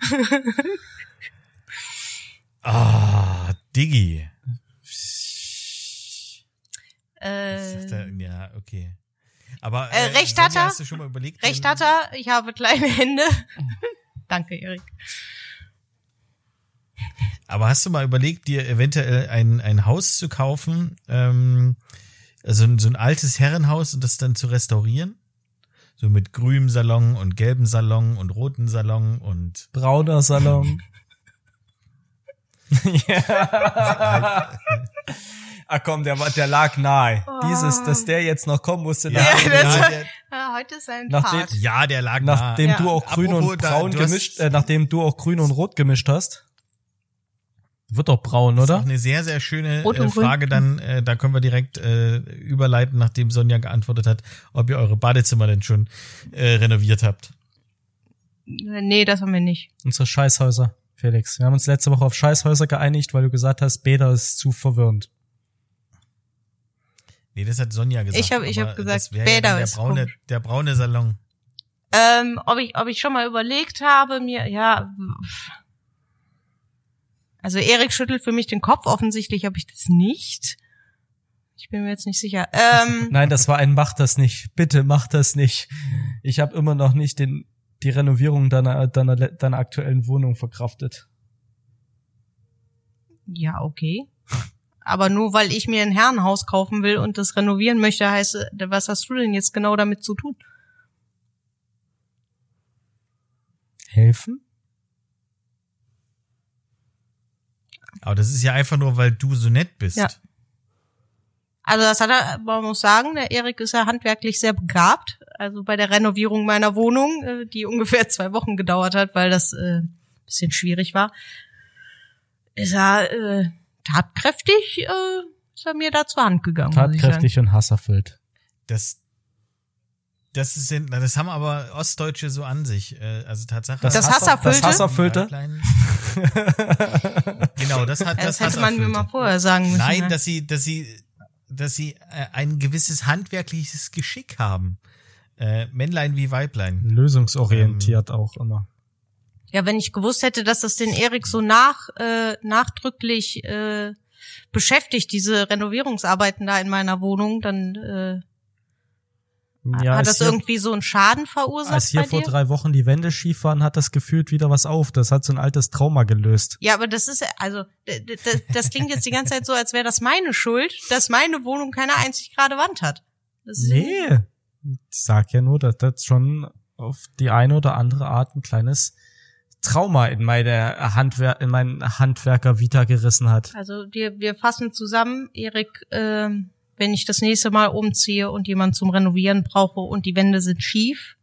*laughs* Ah, Diggi. Äh, Sagt er, ja, okay. Aber Äh, recht Sonja, hat er. Hast du schon mal überlegt? Recht hat er, ich habe kleine Hände. *laughs* Danke, Erik. Aber hast du mal überlegt, dir eventuell ein, ein Haus zu kaufen, ähm, also ein- so ein altes Herrenhaus und das dann zu restaurieren? So mit grünem Salon und gelbem Salon und roten Salon und Brauner Salon. *laughs* ja. Ah komm, der, war- der lag nahe. Dieses, dass der jetzt noch kommen musste, ja, nachdem, das ja, war- der, Ja, heute ist ein Nachdem- Fahrt. ja, der lag nachdem nah. du auch grün Apropos, und da- braun hast- gemischt, äh, nachdem du auch grün und rot gemischt hast. Wird doch braun, Das ist auch oder? eine sehr, sehr schöne äh. Frage dann, äh, da können wir direkt äh, überleiten, nachdem Sonja geantwortet hat, ob ihr eure Badezimmer denn schon äh, renoviert habt. Nee, das haben wir nicht. Unsere Scheißhäuser, Felix. Wir haben uns letzte Woche auf Scheißhäuser geeinigt, weil du gesagt hast, Bäder ist zu verwirrend. Nee, das hat Sonja gesagt. Ich hab- ich hab gesagt, Bäder ja ist der braune, der braune Salon. Ähm, ob ich, ob ich schon mal überlegt habe, mir, ja. pff. Also Erik schüttelt für mich den Kopf. Offensichtlich habe ich das nicht. Ich bin mir jetzt nicht sicher. Ähm, *laughs* Nein, das war ein Mach das nicht. Bitte mach das nicht. Ich habe immer noch nicht den, die Renovierung deiner, deiner, deiner aktuellen Wohnung verkraftet. ja, okay. Aber nur weil ich mir ein Herrenhaus kaufen will und das renovieren möchte, heißt, was hast du denn jetzt genau damit zu tun? Helfen? Aber das ist ja einfach nur, weil du so nett bist. Ja. Also das hat er, man muss sagen, der Erik ist ja handwerklich sehr begabt. Also bei der Renovierung meiner Wohnung, äh, die ungefähr *laughs* zwei Wochen gedauert hat, weil das äh, bisschen schwierig war, ist er äh, tatkräftig, äh, ist er mir da zur Hand gegangen. Tatkräftig und hasserfüllt. Das, das ist, na, das haben aber Ostdeutsche so an sich. Äh, Also Tatsache. Das Hasser- Hasserfüllte? Das Hasserfüllte? Genau, das hat Ja, das, das hätte man mir mal vorher sagen müssen. Nein, ne? dass sie, dass sie, dass sie äh, ein gewisses handwerkliches Geschick haben. Äh, Männlein wie Weiblein. Lösungsorientiert auch immer. Ja, wenn ich gewusst hätte, dass das den Erik so nach, äh, nachdrücklich äh, beschäftigt, diese Renovierungsarbeiten da in meiner Wohnung, dann äh, Ja, hat das hier, irgendwie so einen Schaden verursacht als hier vor drei Wochen die Wände schief waren, hat das gefühlt wieder was auf. Das hat so ein altes Trauma gelöst. Ja, aber das ist also d- d- d- das klingt jetzt die ganze Zeit so, als wäre das meine Schuld, dass meine Wohnung keine einzig gerade Wand hat. Das Nee. Ich sag ja nur, dass das schon auf die eine oder andere Art ein kleines Trauma in meine Handwer in meinen Handwerker Vita gerissen hat. Also wir, wir fassen zusammen, Erik ähm, wenn ich das nächste Mal umziehe und jemand zum Renovieren brauche und die Wände sind schief,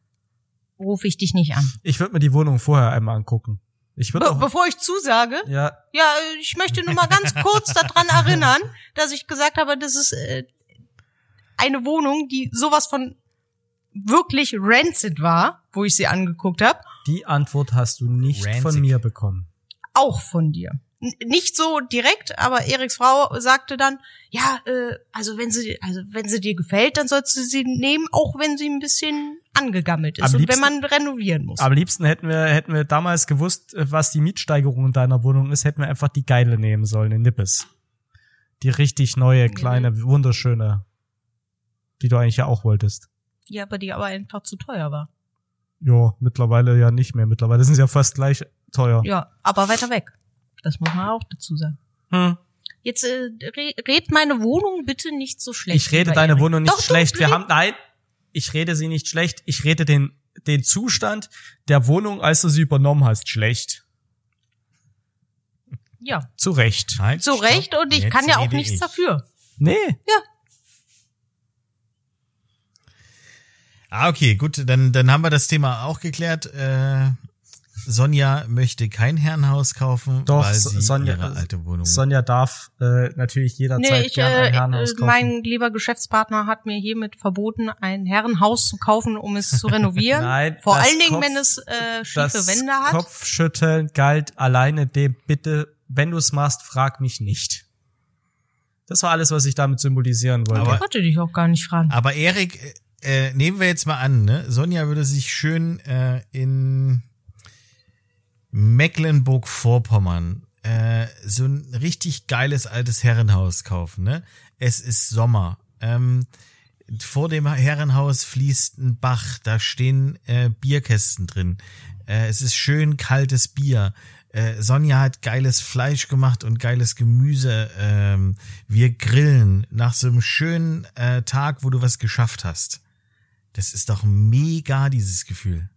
rufe ich dich nicht an. Ich würde mir die Wohnung vorher einmal angucken. Ich würde Be auch, bevor ich zusage, ja, ja, ich möchte nur mal ganz kurz daran erinnern, dass ich gesagt habe, das ist äh, eine Wohnung, die sowas von wirklich rancid war, wo ich sie angeguckt habe, die Antwort hast du nicht Ranzig. von mir bekommen. auch von dir. Nicht so direkt, aber Eriks Frau sagte dann, ja, äh, also wenn sie, also wenn sie dir gefällt, dann sollst du sie nehmen, auch wenn sie ein bisschen angegammelt ist Am und liebsten- wenn man renovieren muss. Am liebsten hätten wir, hätten wir damals gewusst, äh, was die Mietsteigerung in deiner Wohnung ist, hätten wir einfach die geile nehmen sollen, in Nippes. Die richtig neue, kleine, wunderschöne, die du eigentlich ja auch wolltest. ja, aber die aber einfach zu teuer war. Ja, mittlerweile ja nicht mehr. Mittlerweile sind sie ja fast gleich teuer. Ja, aber weiter weg. Das muss man auch dazu sagen. Hm. Jetzt äh, re red meine Wohnung bitte nicht so schlecht. Ich rede deine Erik. Wohnung nicht Doch, schlecht. Wir haben, nein, ich rede sie nicht schlecht. Ich rede den, den Zustand der Wohnung, als du sie übernommen hast, schlecht. ja, Zu Recht. Halt, zu stopp. Recht und ich Jetzt kann ja auch nichts ich. dafür. Nee. Ah, okay, gut, dann, dann haben wir das Thema auch geklärt. Äh, Sonja möchte kein Herrenhaus kaufen, Doch, weil sie Sonja- ihre alte Wohnung. Sonja darf äh, natürlich jederzeit Nee, ich, gern ein äh, Herrenhaus äh, kaufen. mein lieber Geschäftspartner hat mir hiermit verboten, ein Herrenhaus zu kaufen, um es zu renovieren. *laughs* Nein, Vor allen Dingen, Kopf- wenn es äh, schiefe das Wände hat. Kopfschütteln galt alleine dem Bitte, wenn du es machst, frag mich nicht. Das war alles, was ich damit symbolisieren wollte. Aber- Ich wollte dich auch gar nicht fragen. Aber Erik, äh, nehmen wir jetzt mal an, ne? Sonja würde sich schön äh, in Mecklenburg-Vorpommern äh, so ein richtig geiles altes Herrenhaus kaufen, ne? Es ist Sommer. Ähm, vor dem Herrenhaus fließt ein Bach, da stehen äh, Bierkästen drin. Äh, es ist schön kaltes Bier. Äh, Sonja hat geiles Fleisch gemacht und geiles Gemüse. Ähm, wir grillen nach so einem schönen äh, Tag, wo du was geschafft hast. Das ist doch mega, dieses Gefühl.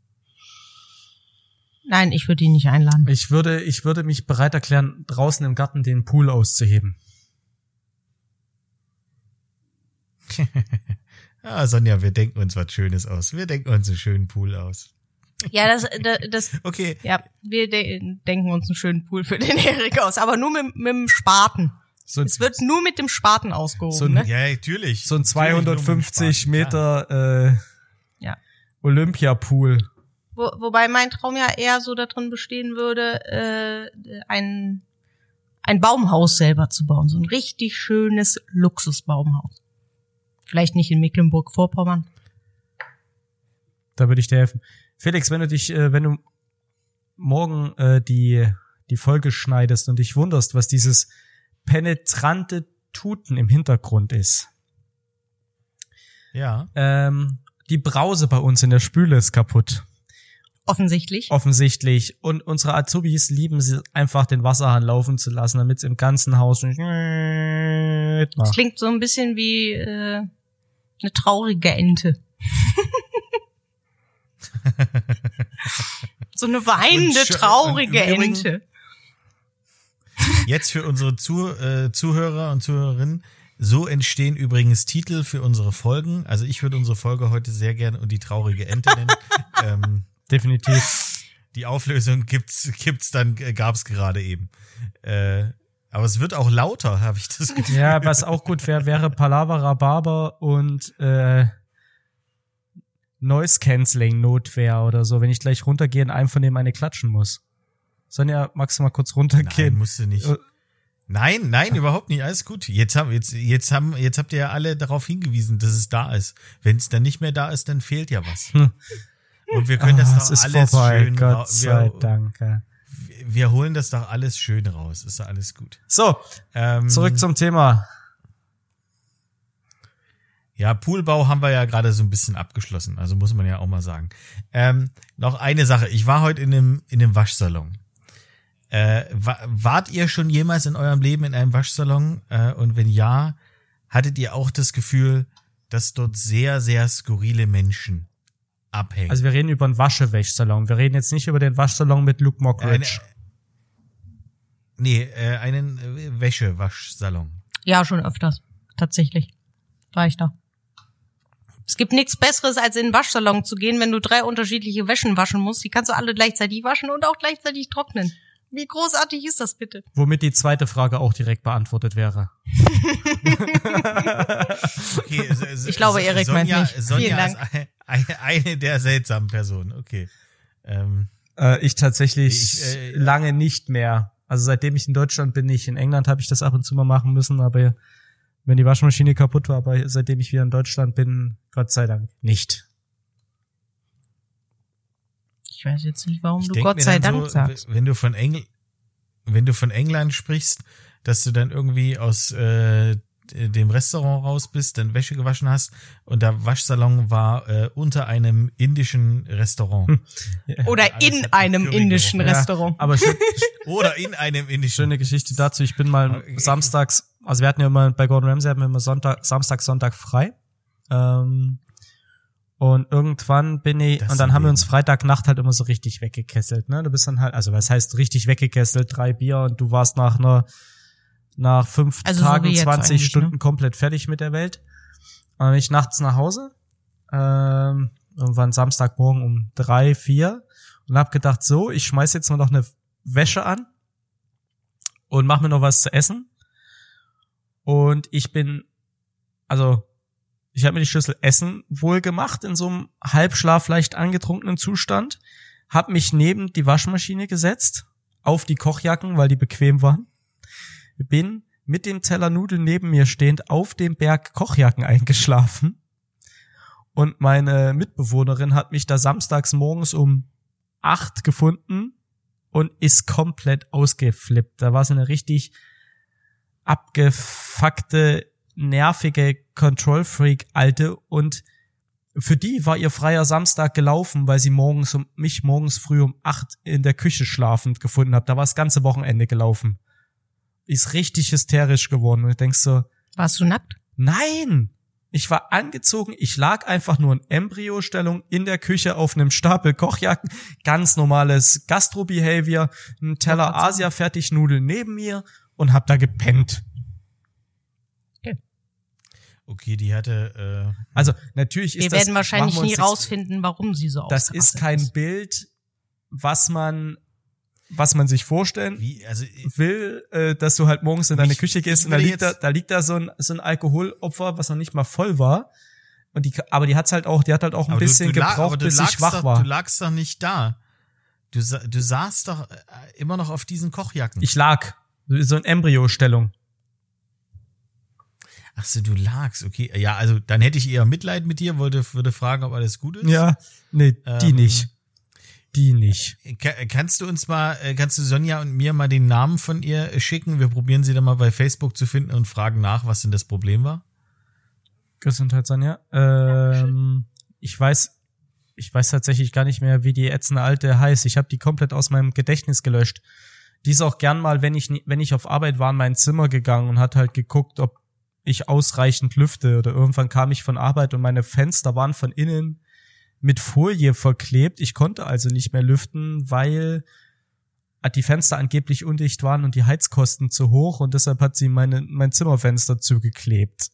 Nein, ich würde ihn nicht einladen. Ich würde, ich würde mich bereit erklären, draußen im Garten den Pool auszuheben. *laughs* Ah, Sonja, wir denken uns was Schönes aus. Wir denken uns einen schönen Pool aus. Ja, das, das, das *laughs* Okay, ja, wir de denken uns einen schönen Pool für den *laughs* Erik aus, aber nur mit, mit dem Spaten. So, Es wird nur mit dem Spaten ausgehoben, So ein- ne? ja, natürlich. so ein Natürlich nur mit 250 Spaten, klar. Meter äh, Ja. Olympiapool. Wo, wobei mein Traum ja eher so darin bestehen würde, äh, ein, ein Baumhaus selber zu bauen. So ein richtig schönes Luxusbaumhaus. Vielleicht nicht in Mecklenburg-Vorpommern. Da würde ich dir helfen. Felix, wenn du dich, äh, wenn du morgen äh, die die Folge schneidest und dich wunderst, was dieses penetrante Tuten im Hintergrund ist. Ja. Ähm, die Brause bei uns in der Spüle ist kaputt. Offensichtlich. offensichtlich. Und unsere Azubis lieben es einfach, den Wasserhahn laufen zu lassen, damit es im ganzen Haus nicht Das macht. klingt so ein bisschen wie äh, eine traurige Ente. *laughs* so eine weinende, traurige Ente. Jetzt für unsere Zu äh, Zuhörer und Zuhörerinnen. So entstehen übrigens Titel für unsere Folgen. Also ich würde unsere Folge heute sehr gerne und die traurige Ente nennen. *laughs* ähm, Definitiv. die Auflösung gibt's gibt's dann äh, gab's gerade eben. Äh, aber es wird auch lauter, habe ich das Gefühl. Ja, was auch gut wäre, wäre Palaver Rhabarber und äh, Noise Cancelling Notwehr oder so, wenn ich gleich runtergehe und einem von dem eine klatschen muss. Sonja, magst du mal kurz Nein, runtergehen? musst du nicht. Nein, nein, überhaupt nicht. Alles gut. Jetzt haben jetzt jetzt haben jetzt habt ihr ja alle darauf hingewiesen, dass es da ist. Wenn es dann nicht mehr da ist, dann fehlt ja was. Hm. Und wir können das ah, doch ist alles vorbei, schön Gott sei wir, Dank. wir holen das doch alles schön raus. Ist doch alles gut. So, Ähm, zurück zum Thema. Ja, Poolbau haben wir ja gerade so ein bisschen abgeschlossen, also muss man ja auch mal sagen. Ähm, noch eine Sache, ich war heute in einem, in einem Waschsalon. Äh, wa wart ihr schon jemals in eurem Leben in einem Waschsalon? Äh, und wenn ja, hattet ihr auch das Gefühl, dass dort sehr, sehr skurrile Menschen abhängen? Also wir reden über einen Waschewäschsalon. Wir reden jetzt nicht über den Waschsalon mit Luke Mockridge. nee, äh, einen äh, Wäschewaschsalon. Ja, schon öfters. Tatsächlich. Reicht doch. Es gibt nichts Besseres, als in den Waschsalon zu gehen, wenn du drei unterschiedliche Wäschen waschen musst. Die kannst du alle gleichzeitig waschen und auch gleichzeitig trocknen. Wie großartig ist das bitte? Womit die zweite Frage auch direkt beantwortet wäre. *laughs* Okay, S- S- Ich glaube, Erik meint nicht. Sonja Vielen ist eine, eine der seltsamen Personen. Okay. Ähm, Äh, ich tatsächlich Ich, äh, lange nicht mehr. Also seitdem ich in Deutschland bin, nicht in England habe ich das ab und zu mal machen müssen, aber wenn die Waschmaschine kaputt war, aber seitdem ich wieder in Deutschland bin, Gott sei Dank nicht. Ich weiß jetzt nicht, warum ich du Gott sei Dank so, sagst. Wenn du von Engl wenn du von England sprichst, dass du dann irgendwie aus äh, dem Restaurant raus bist, dann Wäsche gewaschen hast und der Waschsalon war äh, unter einem indischen Restaurant. Oder alles in einem Curry indischen gerochen. Restaurant. Aber schön, *laughs* Oder in einem indischen. schöne Geschichte dazu. Ich bin mal Okay. samstags, also wir hatten ja immer bei Gordon Ramsay hatten wir immer Sonntag, Samstag, Sonntag frei. Ähm, und irgendwann bin ich, Das und dann haben wir uns. Freitagnacht halt immer so richtig weggekesselt, ne? Du bist dann halt, also was heißt richtig weggekesselt, drei Bier und du warst nach einer, nach fünf Also so Tagen, jetzt 20 eigentlich, Stunden ne? komplett fertig mit der Welt. Und dann bin ich nachts nach Hause, ähm, irgendwann Samstagmorgen um drei, vier und hab gedacht, so, ich schmeiß jetzt mal noch eine Wäsche an und mach mir noch was zu essen. Und ich bin, also, ich habe mir die Schüssel Essen wohl gemacht in so einem Halbschlaf leicht angetrunkenen Zustand, hab mich neben die Waschmaschine gesetzt, auf die Kochjacken, weil die bequem waren, bin mit dem Teller Nudeln neben mir stehend auf dem Berg Kochjacken eingeschlafen. Und meine Mitbewohnerin hat mich da samstags morgens um acht gefunden und ist komplett ausgeflippt. Da war so eine richtig abgefuckte, nervige Control-Freak alte und für die war ihr freier Samstag gelaufen, weil sie morgens um mich morgens früh um acht in der Küche schlafend gefunden hat. Da war das ganze Wochenende gelaufen. Ist richtig hysterisch geworden. Und ich denk so, Warst du nackt? Nein! Ich war angezogen, ich lag einfach nur in Embryostellung in der Küche auf einem Stapel Kochjacken, ganz normales Gastro-Behavior, ein Teller Asia-Fertignudeln neben mir und hab da gepennt. Okay, die hatte äh, Also natürlich ist Wir das, werden wahrscheinlich wir nie rausfinden, warum sie so Das ist kein Bild, was man, was man sich vorstellen wie also will, äh, dass du halt morgens in deine Mich- Küche gehst ich und da liegt da, da liegt da so ein, so ein Alkoholopfer, was noch nicht mal voll war. Und die, aber die hat's halt auch, die hat halt auch ein aber bisschen du, du, gebraucht, bis lagst ich wach doch, war. Du lagst doch nicht da. Du, du saßt doch äh, immer noch auf diesen Kochjacken. Ich lag. So in Embryostellung. Ach so, du lagst, okay. Ja, also dann hätte ich eher Mitleid mit dir, wollte, würde fragen, ob alles gut ist. Ja. Nee, die Ähm, nicht. Die nicht. Ka- Kannst du uns mal, äh, kannst du Sonja und mir mal den Namen von ihr äh, schicken? Wir probieren sie dann mal bei Facebook zu finden und fragen nach, was denn das Problem war. Gesundheit, Sonja. Ähm, ich weiß, ich weiß tatsächlich gar nicht mehr, wie die ätzende alte heißt. Ich habe die komplett aus meinem Gedächtnis gelöscht. Die ist auch gern mal, wenn ich, wenn ich auf Arbeit war, in mein Zimmer gegangen und hat halt geguckt, ob ich ausreichend lüfte. Oder irgendwann kam ich von Arbeit und meine Fenster waren von innen mit Folie verklebt. Ich konnte also nicht mehr lüften, weil die Fenster angeblich undicht waren und die Heizkosten zu hoch und deshalb hat sie meine, mein Zimmerfenster zugeklebt.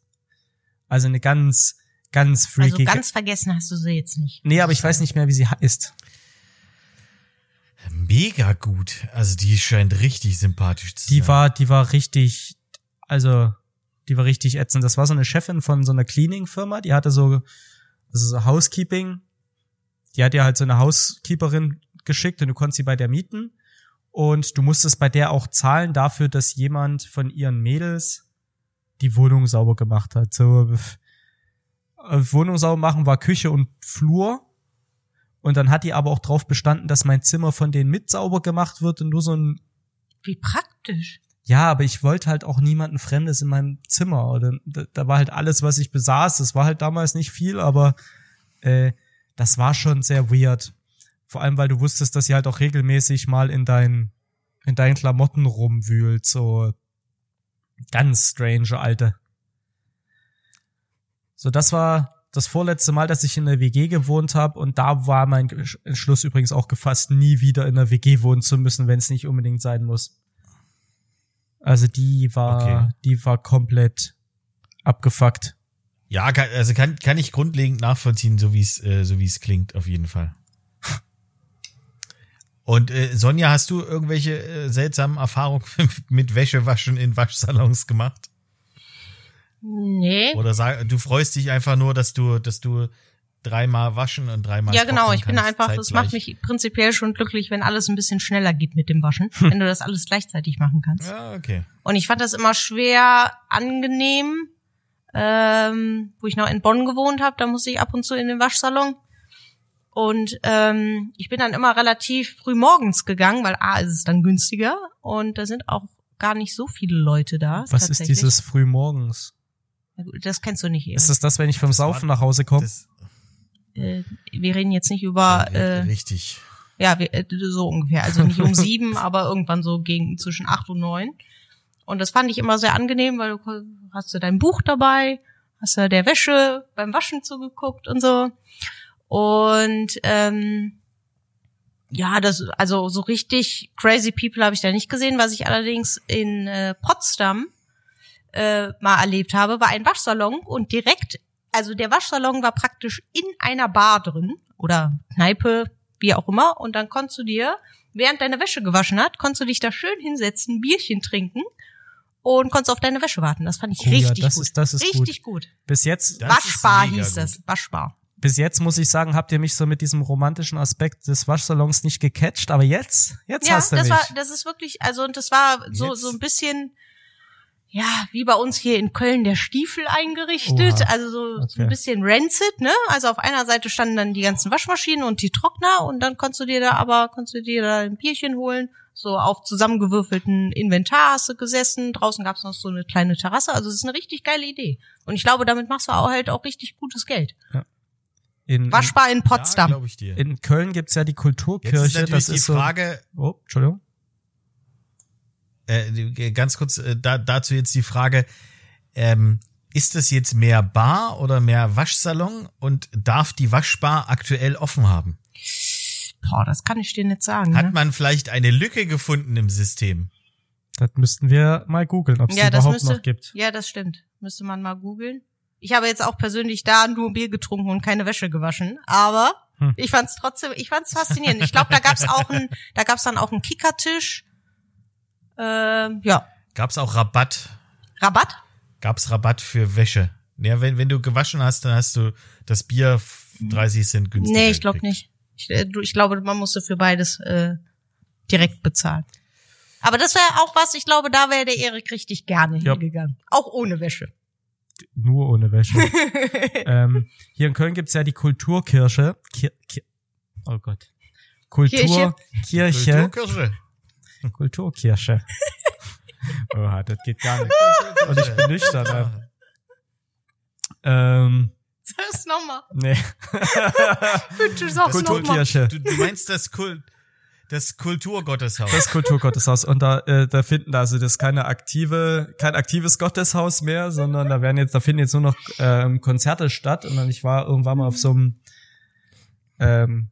Also eine ganz, ganz Also freaky. ganz vergessen hast du sie jetzt nicht. nee, aber ich weiß nicht mehr, wie sie heißt. Mega gut. Also die scheint richtig sympathisch zu Die sein. war, die war richtig, also, die war richtig ätzend. Das war so eine Chefin von so einer Cleaning-Firma, die hatte so, also so Housekeeping. Die hat dir halt so eine Housekeeperin geschickt und du konntest sie bei der mieten. Und du musstest bei der auch zahlen dafür, dass jemand von ihren Mädels die Wohnung sauber gemacht hat. So, äh, Wohnung sauber machen war Küche und Flur. Und dann hat die aber auch drauf bestanden, dass mein Zimmer von denen mit sauber gemacht wird und nur so ein Wie praktisch. ja, aber ich wollte halt auch niemanden Fremdes in meinem Zimmer. Oder da, da war halt alles, was ich besaß. Das war halt damals nicht viel, aber äh, das war schon sehr weird. Vor allem, weil du wusstest, dass sie halt auch regelmäßig mal in deinen in deinen Klamotten rumwühlt. So ganz strange alte. So, das war das vorletzte Mal, dass ich in der WG gewohnt habe und da war mein Entschluss übrigens auch gefasst, nie wieder in der WG wohnen zu müssen, wenn es nicht unbedingt sein muss. Also die war, Okay. die war komplett abgefuckt. Ja, kann, also kann, kann ich grundlegend nachvollziehen, so wie es äh, so wie es klingt, auf jeden Fall. Und äh, Sonja, hast du irgendwelche äh, seltsamen Erfahrungen *laughs* mit Wäschewaschen in Waschsalons gemacht? Nee. Oder sag, du freust dich einfach nur, dass du, dass du dreimal waschen und dreimal Ja, genau. Ich bin einfach, es macht zeitgleich. mich prinzipiell schon glücklich, wenn alles ein bisschen schneller geht mit dem Waschen, wenn du das alles gleichzeitig machen kannst. Ja, okay. Und ich fand das immer schwer angenehm, ähm, wo ich noch in Bonn gewohnt habe, da musste ich ab und zu in den Waschsalon. Und ähm, ich bin dann immer relativ früh morgens gegangen, weil A ist es dann günstiger und da sind auch gar nicht so viele Leute da. Was ist dieses Frühmorgens? Das kennst du nicht. Ist das das, wenn ich vom Saufen nach Hause komme? Äh, wir reden jetzt nicht über äh, richtig. Ja, wir, äh, so ungefähr. Also nicht um sieben, *laughs* aber irgendwann so gegen zwischen acht und neun. Und das fand ich immer sehr angenehm, weil du hast du dein Buch dabei, hast du der Wäsche beim Waschen zugeguckt und so. Und ähm, ja, das also so richtig crazy people habe ich da nicht gesehen. Was ich allerdings in äh, Potsdam äh, mal erlebt habe, war ein Waschsalon und direkt, also der Waschsalon war praktisch in einer Bar drin oder Kneipe, wie auch immer. Und dann konntest du dir, während deine Wäsche gewaschen hat, konntest du dich da schön hinsetzen, Bierchen trinken und konntest auf deine Wäsche warten. Das fand ich Oh ja, richtig das gut. ist- das ist richtig gut. Bis jetzt, Das Waschbar hieß gut. das. Waschbar. bis jetzt muss ich sagen, habt ihr mich so mit diesem romantischen Aspekt des Waschsalons nicht gecatcht, aber jetzt, jetzt Ja, hast du das mich. war, das ist wirklich, also und das war so Jetzt- so ein bisschen, ja, wie bei uns hier in Köln der Stiefel eingerichtet, Oha. also so, so Okay. ein bisschen rancid, ne? Also auf einer Seite standen dann die ganzen Waschmaschinen und die Trockner und dann konntest du dir da aber, konntest du dir da ein Bierchen holen, so auf zusammengewürfelten Inventar hast du gesessen, draußen gab's noch so eine kleine Terrasse, also es ist eine richtig geile Idee. Und ich glaube, damit machst du auch halt auch richtig gutes Geld. in, in, Waschbar in Ja, Potsdam. glaube ich dir. in Köln gibt's ja die Jetzt ist Kulturkirche, natürlich das die ist Frage, so. Oh, Entschuldigung. äh, ganz kurz äh, da, dazu jetzt die Frage, ähm, ist das jetzt mehr Bar oder mehr Waschsalon und darf die Waschbar aktuell offen haben? Boah, das kann ich dir nicht sagen. Hat ne? man vielleicht eine Lücke gefunden im System? Das müssten wir mal googeln, ob es Ja, überhaupt müsste- noch gibt. Ja, das stimmt. Müsste man mal googeln. Ich habe jetzt auch persönlich da nur Bier getrunken und keine Wäsche gewaschen, aber Hm. ich fand's trotzdem, ich fand's faszinierend. Ich glaube, da gab's auch ein, da gab's dann auch einen Kickertisch. Ähm, ja, Gab's auch Rabatt? Rabatt. Gab's Rabatt für Wäsche? Ja, wenn, wenn du gewaschen hast, dann hast du das Bier f- 30 Cent günstiger. Nee, ich glaube nicht. Ich, äh, ich glaube, man musste für beides äh, direkt bezahlen. Aber das wäre auch was, ich glaube, da wäre der Erik richtig gerne Ja. hingegangen. Auch ohne Wäsche. Nur ohne Wäsche. *laughs* ähm, hier in Köln gibt's ja die Kulturkirche. Kir Kir oh Gott. Kultur Kirche. Kulturkirche. Kulturkirche. *laughs* Oha, das geht gar nicht. Und ich bin nüchtern. ey. *laughs* Ähm, Sag's nochmal. nee. *laughs* Bitte sag's nochmal. Kulturkirche. Du, du meinst das Kult, das Kulturgotteshaus. Das Kulturgotteshaus. Und da, äh, da finden da, also das ist keine aktive, kein aktives Gotteshaus mehr, sondern da werden jetzt, da finden jetzt nur noch ähm, Konzerte statt. Und dann ich war irgendwann mal auf so einem ähm,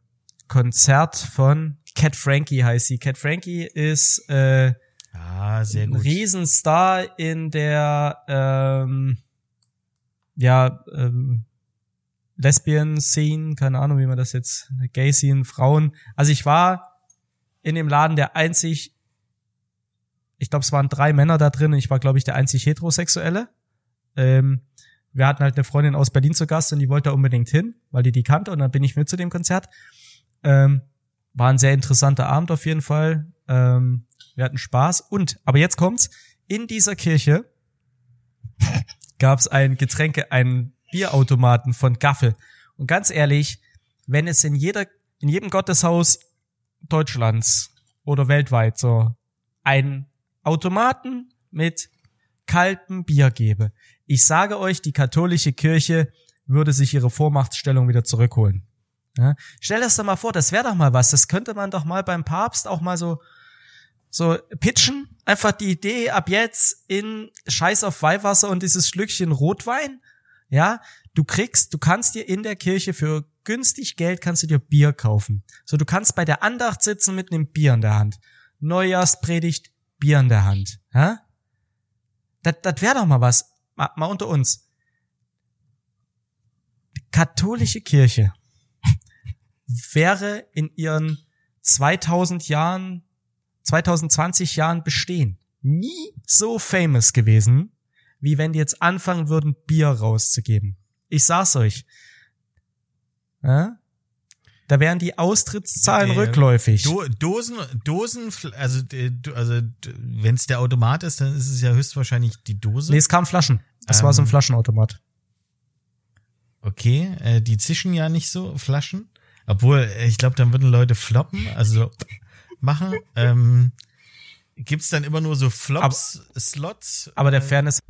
Konzert von Cat Frankie heißt sie. Cat Frankie ist äh, ah, sehr ein gut. Riesenstar in der ähm, ja ähm, Lesbian-Scene, keine Ahnung, wie man das jetzt, Gay-Scene, Frauen. Also ich war in dem Laden der einzig, ich glaube, es waren drei Männer da drin und ich war, glaube ich, der einzig Heterosexuelle. Ähm, wir hatten halt eine Freundin aus Berlin zu Gast und die wollte da unbedingt hin, weil die die kannte und dann bin ich mit zu dem Konzert. Ähm, war ein sehr interessanter Abend auf jeden Fall. Ähm, wir hatten Spaß und, aber jetzt kommt's, in dieser Kirche gab's ein Getränke, einen Bierautomaten von Gaffel. Und ganz ehrlich, wenn es in jeder, in jedem Gotteshaus Deutschlands oder weltweit so einen Automaten mit kaltem Bier gäbe, ich sage euch, die katholische Kirche würde sich ihre Vormachtstellung wieder zurückholen. Ja? Stell das doch mal vor, das wäre doch mal was. Das könnte man doch mal beim Papst auch mal so so pitchen. Einfach die Idee ab jetzt in Scheiß auf Weihwasser und dieses Schlückchen Rotwein. Ja, du kriegst, du kannst dir in der Kirche für günstig Geld kannst du dir Bier kaufen. So, du kannst bei der Andacht sitzen mit einem Bier in der Hand. Neujahrspredigt, Bier in der Hand. Ja? Das, das wäre doch mal was. Mal, mal unter uns. katholische Kirche *laughs* wäre in ihren 2000 Jahren, 2020 Jahren bestehen nie so famous gewesen, wie wenn die jetzt anfangen würden, Bier rauszugeben. Ich sag's euch. Ja? Da wären die Austrittszahlen Äh, rückläufig. Do Dosen, Dosen, also, äh, also wenn es der Automat ist, dann ist es ja höchstwahrscheinlich die Dose. nee, es kam Flaschen. Es war so ein Ähm, Flaschenautomat. Okay, äh, die zischen ja nicht so Flaschen. Obwohl, äh, ich glaube, dann würden Leute floppen, also machen. Ähm, gibt's dann immer nur so Flops, Slots? Aber der Äh, Fairness.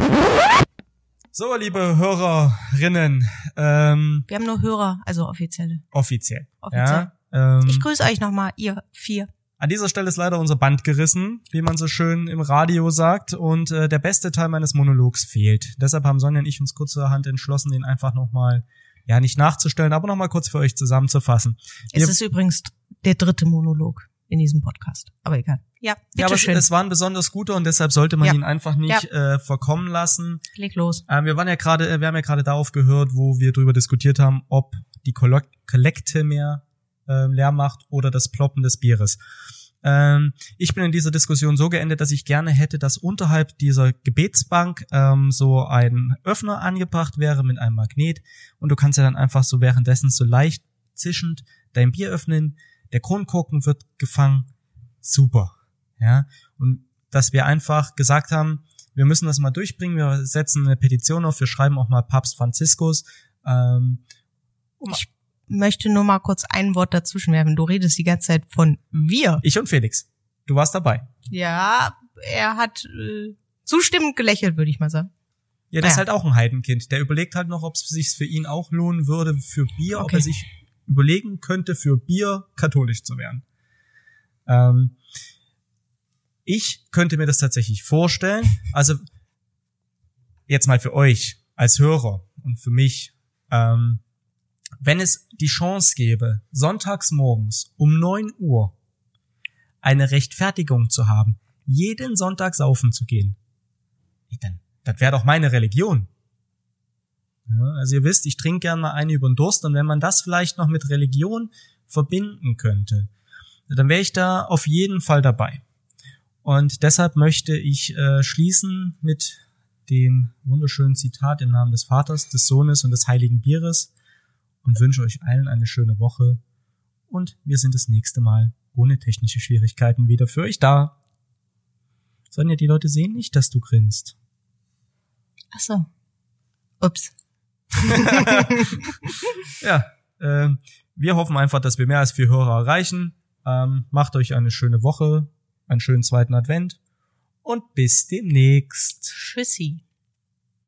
So, liebe Hörerinnen, ähm, Wir haben nur Hörer, also offizielle. offiziell. Offiziell. Ja, ähm, Ich grüße euch nochmal, ihr vier. An dieser Stelle ist leider unser Band gerissen, wie man so schön im Radio sagt, und äh, der beste Teil meines Monologs fehlt. Deshalb haben Sonja und ich uns kurzerhand entschlossen, den einfach nochmal, ja, nicht nachzustellen, aber nochmal kurz für euch zusammenzufassen. Es Wir- ist übrigens der dritte Monolog in diesem Podcast. Aber egal. Ja, ja, aber es, bitteschön. es war ein besonders guter und deshalb sollte man Ja. ihn einfach nicht äh, verkommen lassen. Leg los. Äh, wir waren ja gerade, äh, wir haben ja gerade darauf gehört, wo wir darüber diskutiert haben, ob die Kollek- Kollekte mehr äh, leer macht oder das Ploppen des Bieres. Ähm, ich bin in dieser Diskussion so geendet, dass ich gerne hätte, dass unterhalb dieser Gebetsbank ähm, so ein Öffner angebracht wäre mit einem Magnet und du kannst ja dann einfach so währenddessen so leicht zischend dein Bier öffnen, der Kronkorken wird gefangen, super, ja, und dass wir einfach gesagt haben, wir müssen das mal durchbringen, wir setzen eine Petition auf, wir schreiben auch mal Papst Franziskus, ähm, um, Ich möchte nur mal kurz ein Wort dazwischen werfen. Du redest die ganze Zeit von wir. ich und Felix, du warst dabei. Ja, er hat äh, zustimmend gelächelt, würde ich mal sagen. Ja, der ist Ja. halt auch ein Heidenkind. Der überlegt halt noch, ob es sich für ihn auch lohnen würde, für Bier, ob Okay. er sich überlegen könnte, für Bier katholisch zu werden. Ähm, ich könnte mir das tatsächlich vorstellen. Also jetzt mal für euch als Hörer und für mich, ähm, wenn es die Chance gäbe, sonntags morgens um neun Uhr eine Rechtfertigung zu haben, jeden Sonntag saufen zu gehen, dann, das wäre doch meine Religion. Ja, also ihr wisst, ich trinke gern mal eine über den Durst und wenn man das vielleicht noch mit Religion verbinden könnte, dann wäre ich da auf jeden Fall dabei. Und deshalb möchte ich äh, schließen mit dem wunderschönen Zitat im Namen des Vaters, des Sohnes und des heiligen Bieres und wünsche euch allen eine schöne Woche und wir sind das nächste Mal ohne technische Schwierigkeiten wieder für euch da. Sonja, die Leute sehen nicht, dass du grinst. Ach so. Ups. *laughs* Ja, ähm, wir hoffen einfach, dass wir mehr als vier Hörer erreichen. Ähm, macht euch eine schöne Woche, einen schönen zweiten Advent und bis demnächst. Tschüssi.